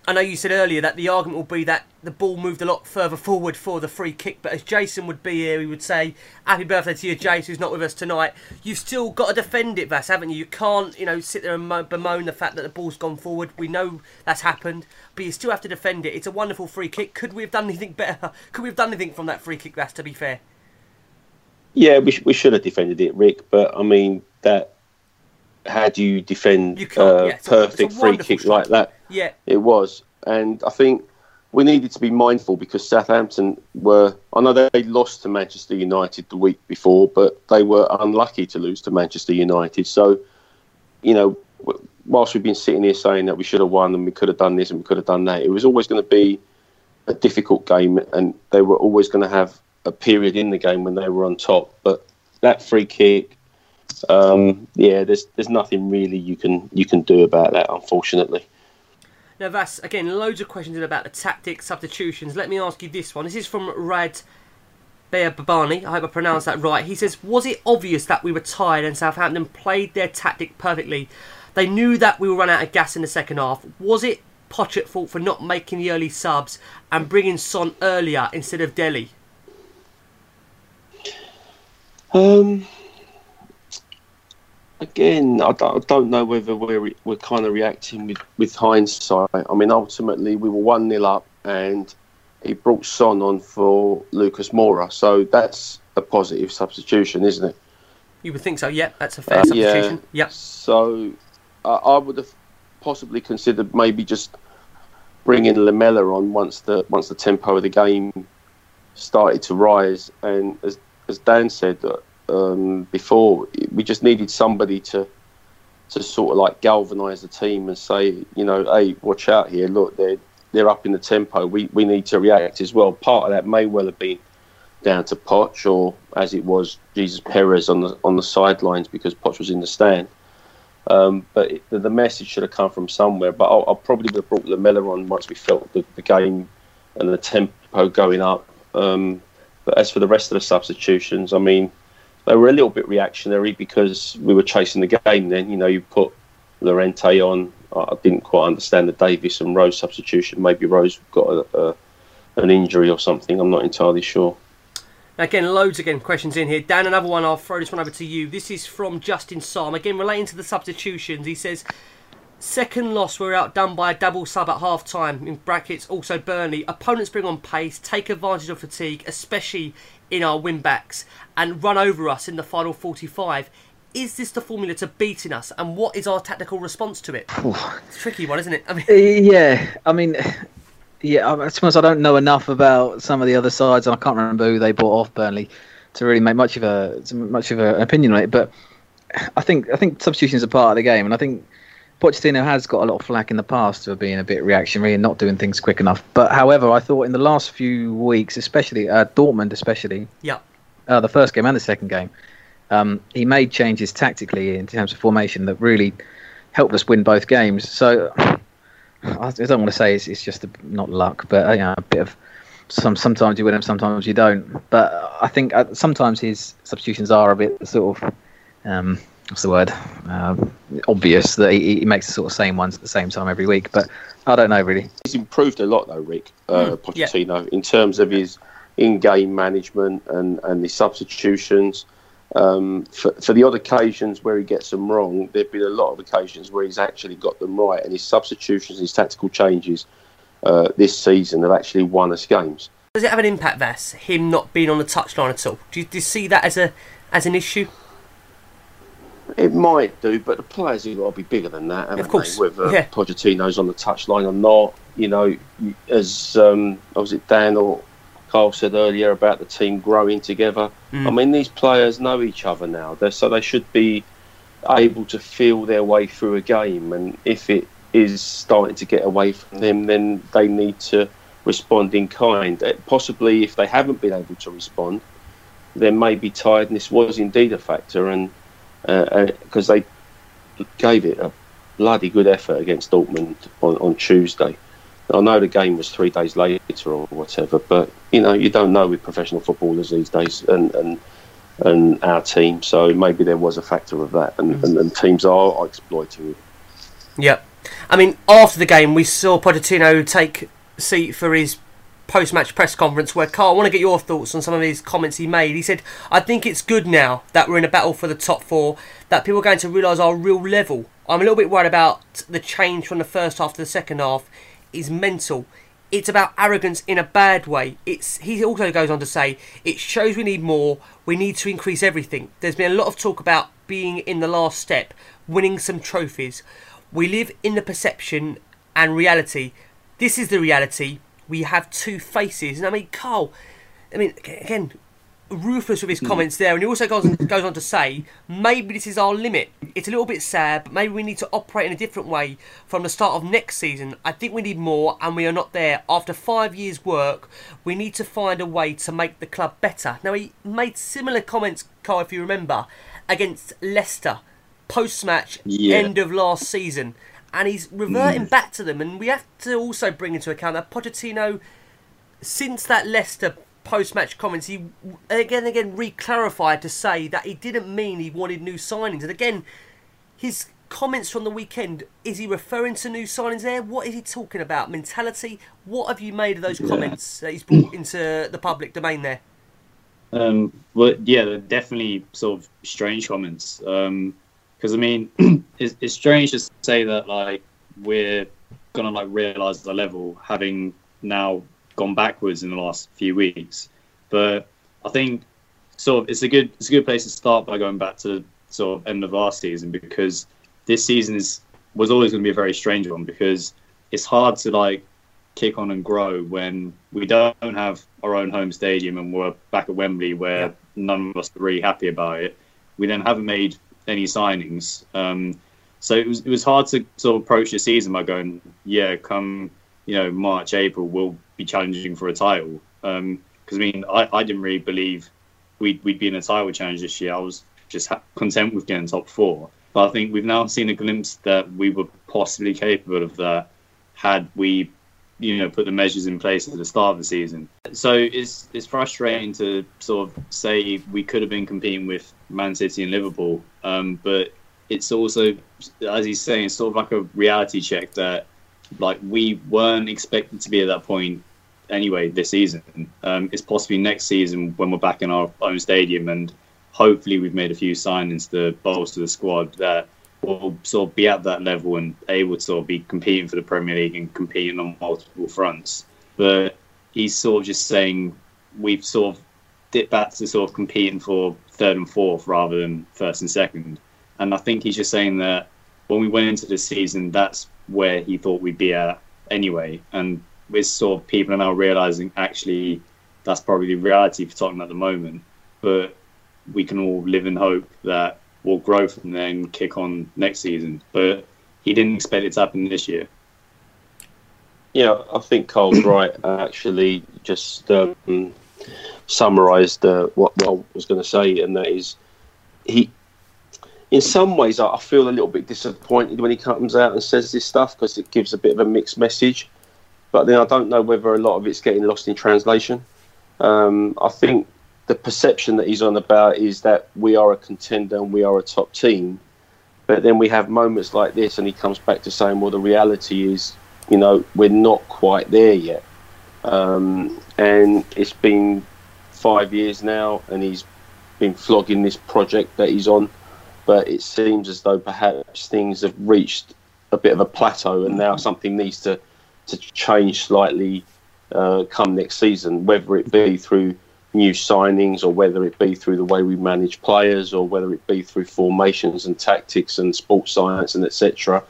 I know you said earlier that the argument will be that the ball moved a lot further forward for the free kick, but as Jason would be here, he would say, "Happy birthday to you, Jason, who's not with us tonight." You've still got to defend it, Vass, haven't you? You can't, you know, sit there and mo- bemoan the fact that the ball's gone forward. We know that's happened, but you still have to defend it. It's a wonderful free kick. Could we have done anything better? Could we have done anything from that free kick, Vass? To be fair, Yeah, we, sh- we should have defended it, Rick. But I mean, that how do you defend You uh, yeah, a- perfect a free kick strike. like that? Yeah. It was, and I think we needed to be mindful because Southampton were. I know they lost to Manchester United the week before, but they were unlucky to lose to Manchester United. So, you know, whilst we've been sitting here saying that we should have won and we could have done this and we could have done that, it was always going to be a difficult game, and they were always going to have a period in the game when they were on top. But that free kick, um, yeah, there's there's nothing really you can you can do about that, unfortunately. Now, Vass, again, loads of questions about the tactics, substitutions. Let me ask you this one. This is from Rad Babani. I hope I pronounced that right. He says, Was it obvious that we were tired and Southampton played their tactic perfectly? They knew that we would run out of gas in the second half. Was it Poch at fault for not making the early subs and bringing Son earlier instead of Dele? Um, again, I don't, I don't know whether we're re- we're kind of reacting with, with hindsight. I mean, ultimately we were one 0 up, and he brought Son on for Lucas Moura, so that's a positive substitution, isn't it? You would think so, yeah, that's a fair Uh, substitution. Yeah. Yep. So uh, I would have possibly considered maybe just bringing Lamela on once the once the tempo of the game started to rise, and as as Dan said uh, um, before, we just needed somebody to to sort of like galvanise the team and say, you know, hey, watch out here, look, they're they're up in the tempo. We we need to react as well. Part of that may well have been down to Poch, or as it was Jesus Perez on the on the sidelines because Poch was in the stand. Um, but it, the, the message should have come from somewhere. But I, I probably have brought Lamela on once we felt the, the game and the tempo going up. Um, but as for the rest of the substitutions, I mean, they were a little bit reactionary because we were chasing the game. Then you know you put Llorente on. I didn't quite understand the Davies and Rose substitution. Maybe Rose got a, a, an injury or something. I'm not entirely sure. Now, again, loads again questions in here. Dan, another one. I'll throw this one over to you. This is from Justin Sam. Again, relating to the substitutions. He says, second loss, we're outdone by a double sub at half time. In brackets, also Burnley. Opponents bring on pace, take advantage of fatigue, especially in our win backs, and run over us in the final 45. Is this the formula to beating us, and what is our tactical response to it? It's a tricky one, isn't it? I mean, Uh, Yeah, I mean, yeah, I suppose I don't know enough about some of the other sides, and I can't remember who they bought off Burnley to really make much of a much of an opinion on it. But I think I think substitutions are part of the game, and I think Pochettino has got a lot of flack in the past for being a bit reactionary and not doing things quick enough. But however, I thought in the last few weeks, especially uh, Dortmund, especially yeah. uh, the first game and the second game, um, he made changes tactically in terms of formation that really helped us win both games. So I don't want to say it's, it's just a, not luck, but you know, a bit of some. Sometimes you win them, sometimes you don't. But I think uh, sometimes his substitutions are a bit sort of um, what's the word? Um, obvious that he, he makes the sort of same ones at the same time every week. But I don't know really. He's improved a lot, though, Rick uh, Hmm, yeah. In terms of his in-game management and and his substitutions. Um, for, for the odd occasions where he gets them wrong, there've been a lot of occasions where he's actually got them right, and his substitutions, his tactical changes uh, this season have actually won us games. Does it have an impact, Vass, him not being on the touchline at all? Do you, do you see that as a as an issue? It might do, but the players have got to be bigger than that, haven't Of course, they? Whether yeah. Pochettino's on the touchline or not, you know, as um, was it Dan or Carl said earlier about the team growing together. Mm. I mean, these players know each other now, They're, so they should be able to feel their way through a game. And if it is starting to get away from them, then they need to respond in kind. Uh, Possibly, if they haven't been able to respond, then maybe tiredness was indeed a factor, and Uh, uh, because they gave it a bloody good effort against Dortmund on, on Tuesday. I know the game was three days later or whatever, but you know you don't know with professional footballers these days, and and, and our team. So maybe there was a factor of that, and, and, and teams are exploiting it. Yep. I mean, after the game, we saw Pochettino take seat for his post-match press conference where Carl, I want to get your thoughts on some of his comments he made. He said, I think it's good now that we're in a battle for the top four, that people are going to realise our real level. I'm a little bit worried about the change from the first half to the second half is mental. It's about arrogance in a bad way. It's he also goes on to say it shows we need more. We need to increase everything. There's been a lot of talk about being in the last step, winning some trophies. We live in the perception and reality. This is the reality we have two faces. And I mean, Carl, I mean, again, ruthless with his hmm. comments there, and he also goes on, goes on to say maybe this is our limit. It's a little bit sad, but maybe we need to operate in a different way from the start of next season. I think we need more, and we are not there. After five years' work, we need to find a way to make the club better. Now he made similar comments, Carl, if you remember, against Leicester post match yeah. end of last season and he's reverting mm. back to them. And we have to also bring into account that Pochettino, since that Leicester post-match comments, he again again re-clarified to say that he didn't mean he wanted new signings. And again, his comments from the weekend is he referring to new signings there? What is he talking about? Mentality? What have you made of those comments that he's brought into the public domain there? Um, well, yeah, definitely sort of strange comments. Um, because I mean, it's, it's strange to say that like we're gonna like realize the level having now gone backwards in the last few weeks. But I think sort of it's a good it's a good place to start by going back to sort of end of last season because this season is was always going to be a very strange one because it's hard to like kick on and grow when we don't have our own home stadium and we're back at Wembley where yeah. none of us are really happy about it. We then haven't made any signings. Um, so it was it was hard to sort of approach the season by going, yeah, come you know March April we'll be challenging for a title. Because um, I mean I, I didn't really believe we'd we'd be in a title challenge this year. I was just ha- content with getting top four. But I think we've now seen a glimpse that we were possibly capable of that had we you know put the measures in place at the start of the season. So it's it's frustrating to sort of say we could have been competing with Man City and Liverpool, um, but it's also as he's saying, it's sort of like a reality check that like we weren't expected to be at that point anyway this season. Um, it's possibly next season when we're back in our own stadium and hopefully we've made a few signings to bolster the squad that will sort of be at that level and able to sort of be competing for the Premier League and competing on multiple fronts. But he's sort of just saying we've sort of dipped back to sort of competing for third and fourth rather than first and second. And I think he's just saying that when we went into the season, that's where he thought we'd be at anyway. And with sort of people are now realizing actually that's probably the reality for Tottenham at the moment. But we can all live in hope that will grow from there and kick on next season. But he didn't expect it to happen this year. Yeah, I think Carl's right. Actually, just um, summarised uh, what, what I was going to say, and that is he. In some ways, I feel a little bit disappointed when he comes out and says this stuff because it gives a bit of a mixed message. But then I don't know whether a lot of it's getting lost in translation. Um, I think the perception that he's on about is that we are a contender and we are a top team. But then we have moments like this, and he comes back to saying, well, the reality is, you know, we're not quite there yet. Um, and it's been five years now, and he's been flogging this project that he's on. But it seems as though perhaps things have reached a bit of a plateau, and now something needs to, to change slightly uh, come next season, whether it be through new signings, or whether it be through the way we manage players, or whether it be through formations and tactics and sports science and etc.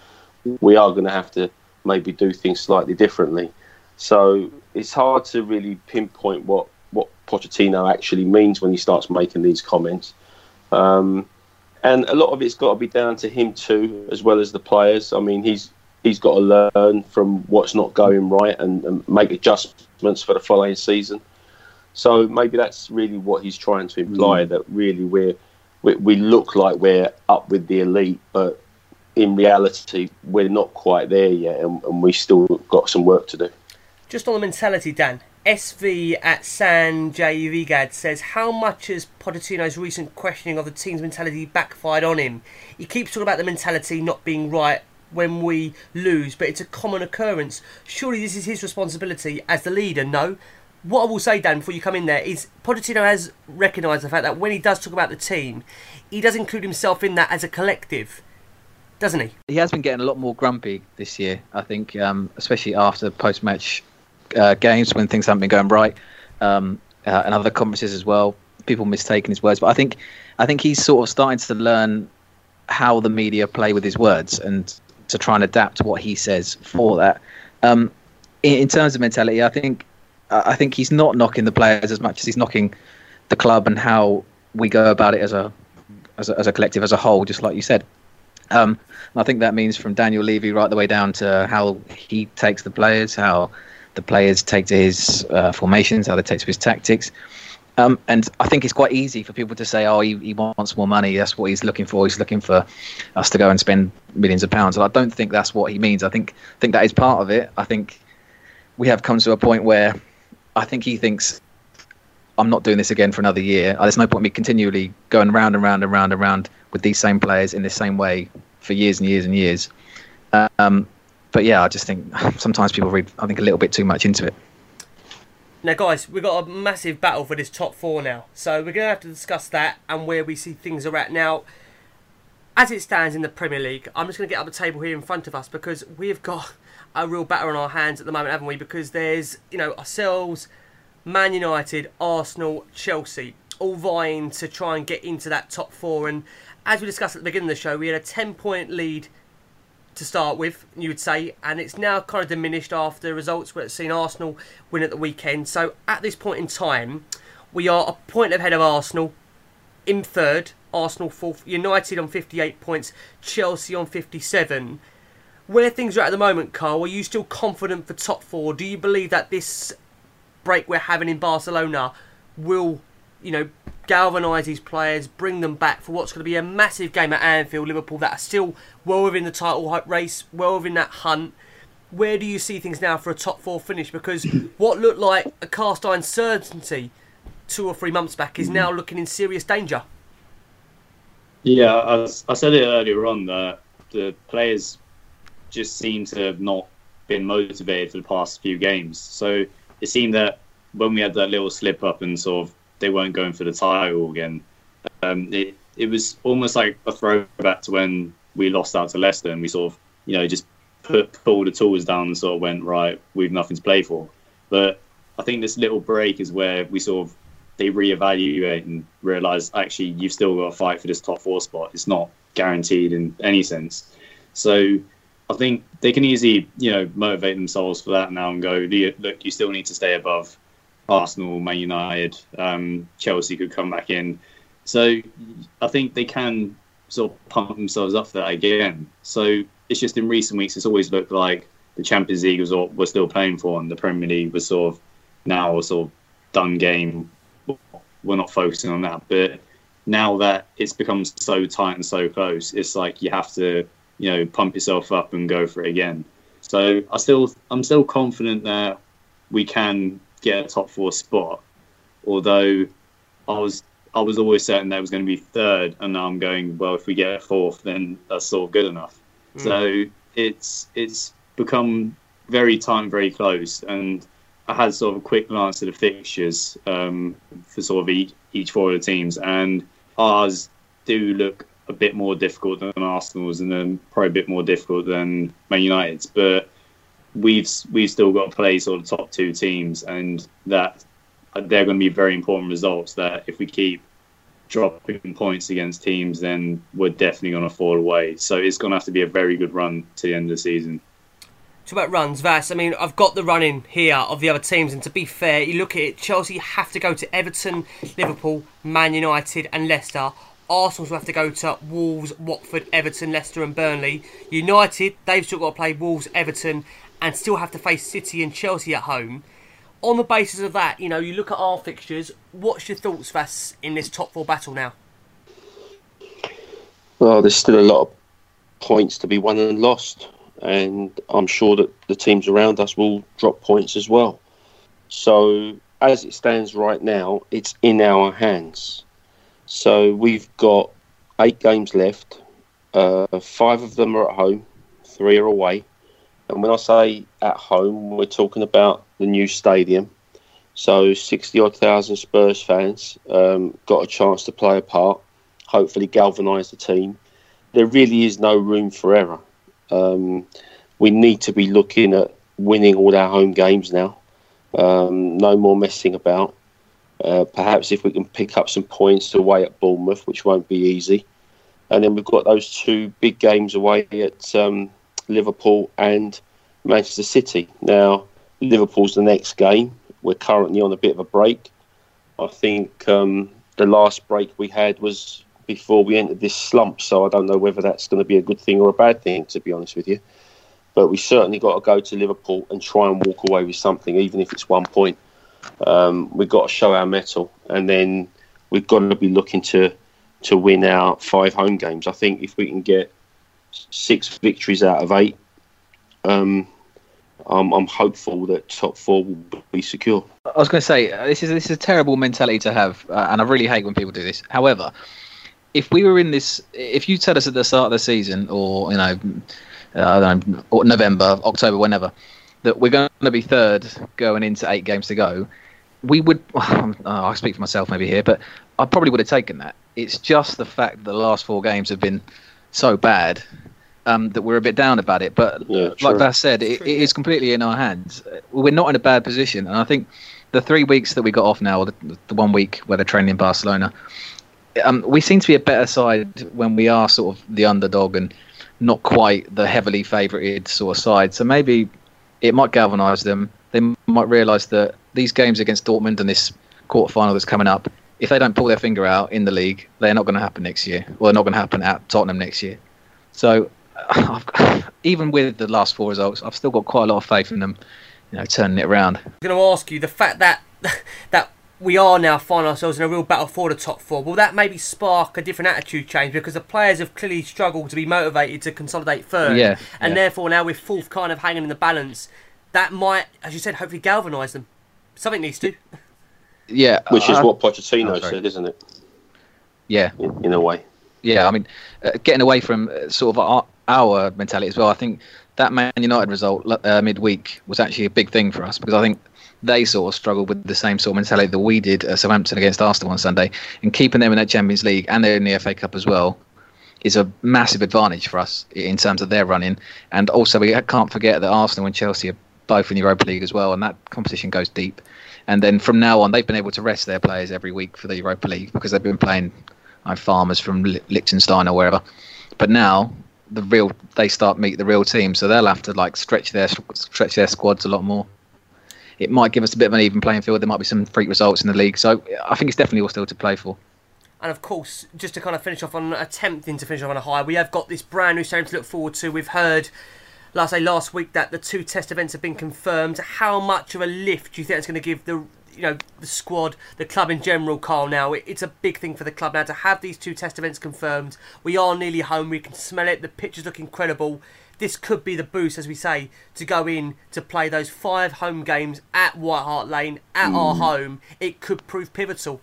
We are going to have to maybe do things slightly differently. So it's hard to really pinpoint what what Pochettino actually means when he starts making these comments. Um, and a lot of it's got to be down to him too, as well as the players. I mean, he's he's got to learn from what's not going right and, and make adjustments for the following season. So maybe that's really what he's trying to imply mm. that really we're we, we look like we're up with the elite, but in reality we're not quite there yet, and, and we still got some work to do. Just on the mentality, Dan. SV at San J Vigad says, How much has Pochettino's recent questioning of the team's mentality backfired on him? He keeps talking about the mentality not being right when we lose, but it's a common occurrence. Surely this is his responsibility as the leader, no? What I will say, Dan, before you come in there, is Pochettino has recognised the fact that when he does talk about the team, he does include himself in that as a collective, doesn't he? He has been getting a lot more grumpy this year, I think, um, especially after post-match uh, games when things haven't been going right, um, uh, and other conferences as well. People mistaking his words, but I think, I think he's sort of starting to learn how the media play with his words and to try and adapt what he says for that. Um, in, in terms of mentality, I think I think he's not knocking the players as much as he's knocking the club and how we go about it as a as a, as a collective as a whole, just like you said. Um, I think that means from Daniel Levy right the way down to how he takes the players, how the players take to his uh, formations, how they take to his tactics. Um, and I think it's quite easy for people to say, "Oh, he, he wants more money. That's what he's looking for. He's looking for us to go and spend millions of pounds." And I don't think that's what he means. I think think that is part of it. I think we have come to a point where I think he thinks I'm not doing this again for another year. There's no point me continually going round and round and round and round with these same players in the same way for years and years and years. Um, but yeah, I just think sometimes people read, I think, a little bit too much into it. Now, guys, we've got a massive battle for this top four now. So we're going to have to discuss that and where we see things are at. Now, as it stands in the Premier League, I'm just going to get up a table here in front of us because we've got a real battle on our hands at the moment, haven't we? Because there's, you know, ourselves, Man United, Arsenal, Chelsea, all vying to try and get into that top four. And as we discussed at the beginning of the show, we had a 10 point lead to start with, you would say, and it's now kind of diminished after the results it's seen Arsenal win at the weekend. So at this point in time, we are a point ahead of Arsenal in third, Arsenal fourth, United on 58 points, Chelsea on 57. Where things are at the moment, Carl, are you still confident for top four? Do you believe that this break we're having in Barcelona will, you know, galvanise these players, bring them back for what's going to be a massive game at Anfield, Liverpool that are still well within the title race, well within that hunt. Where do you see things now for a top four finish? Because what looked like a cast iron certainty two or three months back is now mm-hmm. looking in serious danger. Yeah, I, I said it earlier on that the players just seem to have not been motivated for the past few games. So it seemed that when we had that little slip up and sort of they weren't going for the title again. Um, it it was almost like a throwback to when we lost out to Leicester and we sort of you know just put, all the tools down and sort of went right. We've nothing to play for. But I think this little break is where we sort of they reevaluate and realise actually you've still got to fight for this top four spot. It's not guaranteed in any sense. So I think they can easily, you know, motivate themselves for that now and go, look, you still need to stay above Arsenal, Man United, um, Chelsea could come back in. So I think they can sort of pump themselves up for that again. So it's just in recent weeks, it's always looked like the Champions League was we're still playing for, and the Premier League was sort of now a sort of done game. We're not focusing on that, but now that it's become so tight and so close, it's like you have to, you know, pump yourself up and go for it again. So I still, I'm still confident that we can get a top four spot. Although I was I was always certain that was going to be third, and now I'm going well. If we get a fourth, then that's sort of good enough. Mm. So it's it's become very tight, very close, and I had sort of a quick glance at the fixtures um, for sort of each, each four of the teams, and ours do look a bit more difficult than Arsenal's, and then probably a bit more difficult than Man United's, but we've we've still got to play sort of top two teams, and that they're going to be very important results. That if we keep dropping points against teams, then we're definitely going to fall away. So it's going to have to be a very good run to the end of the season. Talk about runs, Vass. I mean, I've got the running here of the other teams, and to be fair, you look at it. Chelsea have to go to Everton, Liverpool, Man United, and Leicester. Arsenal will have to go to Wolves, Watford, Everton, Leicester, and Burnley. United, they've still got to play Wolves, Everton, and still have to face City and Chelsea at home. On the basis of that, you know, you look at our fixtures. What's your thoughts, Vass, in this top four battle now? Well, there's still a lot of points to be won and lost, and I'm sure that the teams around us will drop points as well. So, as it stands right now, it's in our hands. So, we've got eight games left. Uh, five of them are at home, three are away. And when I say at home, we're talking about the new stadium. So 60 odd thousand Spurs fans um, got a chance to play a part, hopefully galvanise the team. There really is no room for error. Um, we need to be looking at winning all our home games now. Um, no more messing about. Uh, perhaps if we can pick up some points away at Bournemouth, which won't be easy. And then we've got those two big games away at um, Liverpool and Manchester City. Now, Liverpool's the next game. We're currently on a bit of a break. I think um, the last break we had was before we entered this slump, so I don't know whether that's going to be a good thing or a bad thing, to be honest with you. But we certainly got to go to Liverpool and try and walk away with something, even if it's one point. Um, we've got to show our mettle, and then we've got to be looking to to win our five home games. I think if we can get six victories out of eight, um, I'm, I'm, hopeful that top four will be secure. I was going to say uh, this is this is a terrible mentality to have, uh, and I really hate when people do this. However, if we were in this, if you tell us at the start of the season, or you know, uh, know, November, October, whenever, that we're going to be third going into eight games to go, we would. Oh, I speak for myself maybe here, but I probably would have taken that. It's just the fact that the last four games have been so bad um, that we're a bit down about it. But yeah, like Vass said, it, it is completely in our hands. We're not in a bad position, and I think the three weeks that we got off now, or the, the one week where they're training in Barcelona, um, we seem to be a better side when we are sort of the underdog and not quite the heavily favoured sort of side. So maybe it might galvanise them. They might realise that these games against Dortmund and this quarter final that's coming up, if they don't pull their finger out in the league, they're not going to happen next year. Well, they're not going to happen at Tottenham next year. So even with the last four results, I've still got quite a lot of faith in them, you know, turning it around. I'm going to ask you the fact that that we are now finding ourselves in a real battle for the top four. Will that maybe spark a different attitude change because the players have clearly struggled to be motivated to consolidate third, yeah, and yeah. therefore now with fourth kind of hanging in the balance, that might, as you said, hopefully galvanise them. Something needs to. Yeah, which is what Pochettino oh, said, isn't it? Yeah, in, in a way. Yeah, I mean, uh, getting away from uh, sort of our, our, mentality as well. I think that Man United result uh, midweek was actually a big thing for us because I think they sort of struggled with the same sort of mentality that we did at Southampton against Arsenal on Sunday, and keeping them in that Champions League and they're in the FA Cup as well is a massive advantage for us in terms of their running. And also, we can't forget that Arsenal and Chelsea are both in the Europa League as well, and that competition goes deep. And then from now on, they've been able to rest their players every week for the Europa League because they've been playing like, farmers from Liechtenstein or wherever. But now the real they start meet the real team, so they'll have to like stretch their stretch their squads a lot more it might give us a bit of an even playing field. There might be some freak results in the league, so I think it's definitely all still to play for. And of course, just to kind of finish off on attempting to finish off on a high, we have got this brand new stadium to look forward to. We've heard, last say last week, that the two test events have been confirmed. How much of a lift do you think it's going to give the you know the squad, the club in general, Carl? Now it's a big thing for the club now to have these two test events confirmed. We are nearly home. We can smell it. The pitches look incredible this could be the boost, as we say, to go in to play those five home games at White Hart Lane, at mm. our home. It could prove pivotal.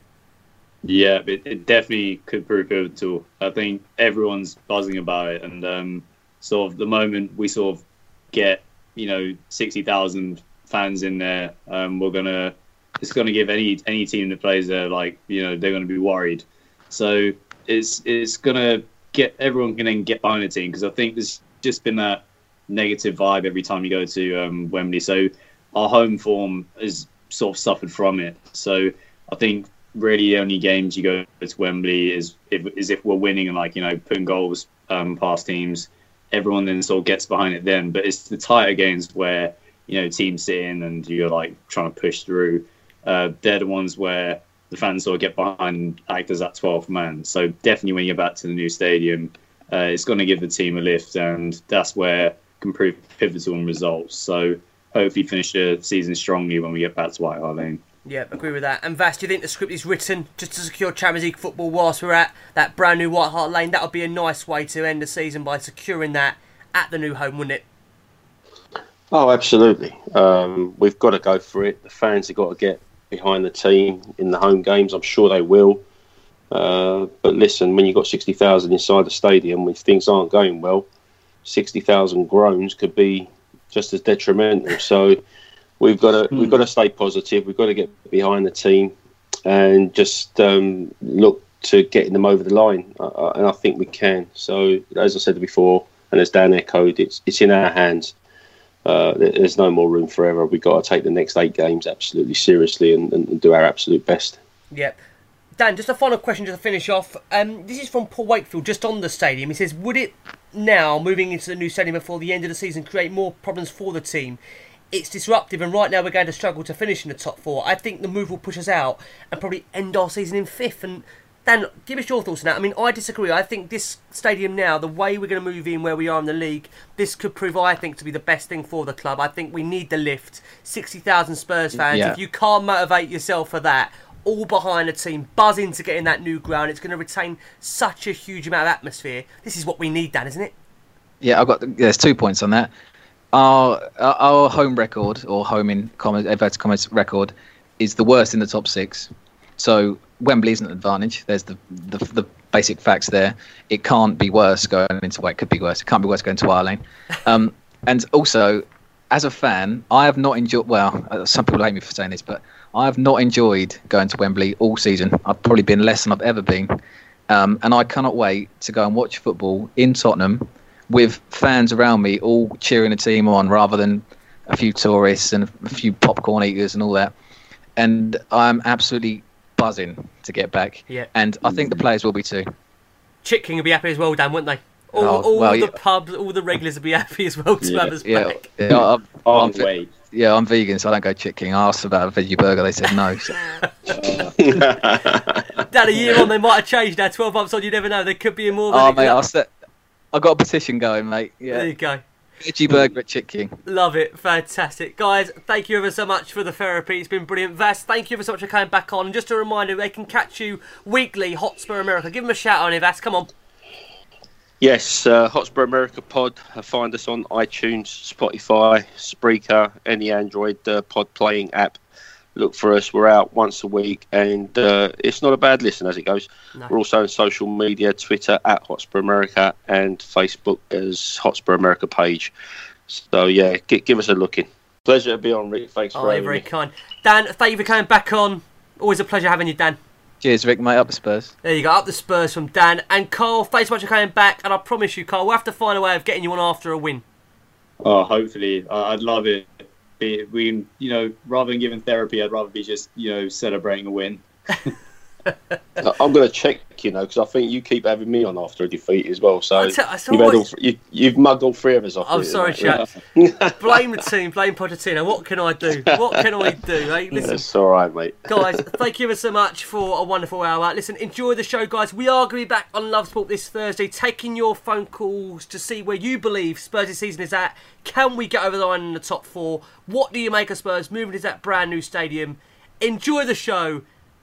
Yeah, it, it, definitely could prove pivotal. I think everyone's buzzing about it, and um, sort of the moment we sort of get, you know, sixty thousand fans in there, um, we're gonna it's gonna give any any team that plays there like you know they're gonna be worried. So it's it's gonna get everyone can then get behind the team because I think there's just been that negative vibe every time you go to um, Wembley. So our home form has sort of suffered from it. So I think really the only games you go to Wembley is if, is if we're winning and like you know putting goals um, past teams. Everyone then sort of gets behind it then. But it's the tighter games where you know teams sit in and you're like trying to push through. Uh, they're the ones where the fans sort of get behind and act as that 12th man. So definitely when you're back to the new stadium, uh, it's going to give the team a lift, and that's where can prove pivotal in results. So hopefully finish the season strongly when we get back to White Hart Lane. Yeah, agree with that. And Vass, do you think the script is written just to secure Champions League football whilst we're at that brand new White Hart Lane? That would be a nice way to end the season by securing that at the new home, wouldn't it? Oh, absolutely. Um, we've got to go for it. The fans have got to get behind the team in the home games. I'm sure they will. Uh, but listen, when you've got 60,000 inside the stadium, when things aren't going well, sixty thousand groans could be just as detrimental. So we've got to we've got to stay positive. We've got to get behind the team and just um, look to getting them over the line. Uh, and I think we can. So as I said before, and as Dan echoed, it's it's in our hands. Uh, there's no more room for error. We've got to take the next eight games absolutely seriously and, and do our absolute best. Yep. Dan, just a final question just to finish off. Um, this is from Paul Wakefield, just on the stadium. He says, Would it now, moving into the new stadium before the end of the season, create more problems for the team? It's disruptive, and right now we're going to struggle to finish in the top four. I think the move will push us out and probably end our season in fifth. And Dan, give us your thoughts on that. I mean, I disagree. I think this stadium now, the way we're going to move in, where we are in the league, this could prove, I think, to be the best thing for the club. I think we need the lift. 60,000 Spurs fans. Yeah. If you can't motivate yourself for that, all behind the team, buzzing to get in that new ground, it's going to retain such a huge amount of atmosphere. This is what we need, Dan, isn't it? Yeah, I've got. There's two points on that. Our our- our home record or home in comment inverted commas record is the worst in the top six. So Wembley isn't an advantage. There's the, the the basic facts there. It can't be worse going into well, it could be worse. It can't be worse going to Ireland. Um, and also, as a fan, I have not enjoyed. Well, uh, some people hate me for saying this, but I have not enjoyed going to Wembley all season. I've probably been less than I've ever been, um, and I cannot wait to go and watch football in Tottenham with fans around me all cheering the team on, rather than a few tourists and a few popcorn eaters and all that. And I'm absolutely buzzing to get back. Yeah. And I think the players will be too. Chick King would be happy as well, Dan, wouldn't they? All, Oh, all well, the yeah. pubs, all the regulars will be happy as well to Yeah, have us yeah, back. yeah, I'm, I'm, ve- wait. Yeah, I'm vegan, so I don't go Chick King. I asked about a veggie burger, they said no. So. Dan, a year on, they might have changed now. 12 months on, you never know. There could be more oh mate, I'll set, I got a petition going, mate. Yeah, There you go. veggie burger at Chick King. Love it. Fantastic. Guys, thank you ever so much for the therapy. It's been brilliant. Vas, thank you ever so much for coming back on. And just a reminder, they can catch you weekly, Hotspur America. Give them a shout on it, Vas. Come on. Yes, uh, Hotspur America Pod. Uh, find us on iTunes, Spotify, Spreaker, any Android uh, pod playing app. Look for us. We're out once a week, and uh, it's not a bad listen as it goes. No. We're also on social media Twitter at Hotspur America and Facebook as Hotspur America page. So, yeah, gi- give us a look in. Pleasure to be on, Rick. Thanks Oh, for you're having very me. kind. Dan, thank you for coming back on. Always a pleasure having you, Dan. Cheers, Rick, mate. Up the Spurs. There you go, up the Spurs from Dan. And Carl, thanks so much for coming back. And I promise you, Carl, we'll have to find a way of getting you on after a win. Oh, hopefully, I- I'd love it. Be, we, you know, rather than giving therapy, I'd rather be just, you know, celebrating a win. I'm going to check, you know, because I think you keep having me on after a defeat as well. So I tell- I you've, all, you, you've mugged all three of us off. I'm it, sorry, chap. blame the team, blame Pochettino. What can I do? What can I do? Eh? Hey, listen, It's all right, mate. guys, thank you ever so much for a wonderful hour. Listen, enjoy the show, guys. We are going to be back on Love Sport this Thursday, taking your phone calls to see where you believe Spurs' season is at. Can we get over the line in the top four? What do you make of Spurs moving to that brand new stadium? Enjoy the show,